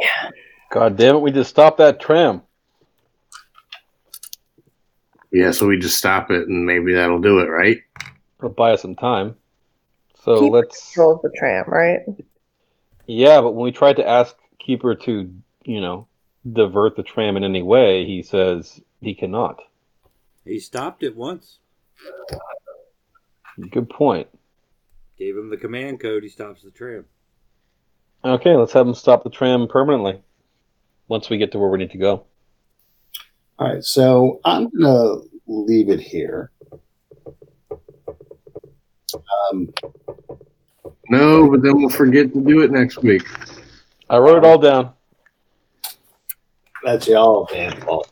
S3: God damn it! We just stopped that tram.
S4: Yeah, so we just stop it and maybe that'll do it, right?
S3: It'll buy us some time. So
S6: Keep
S3: let's.
S6: Controls the tram, right?
S3: Yeah, but when we tried to ask Keeper to, you know, divert the tram in any way, he says he cannot.
S2: He stopped it once.
S3: Good point.
S2: Gave him the command code. He stops the tram.
S3: Okay, let's have him stop the tram permanently once we get to where we need to go.
S1: All right, so I'm gonna leave it here. Um,
S5: No, but then we'll forget to do it next week.
S3: I wrote it all down.
S1: that's y'all damn fault.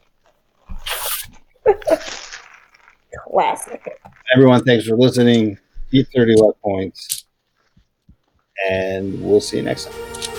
S6: Classic.
S1: Everyone, thanks for listening. Eat 30 luck points. And we'll see you next time.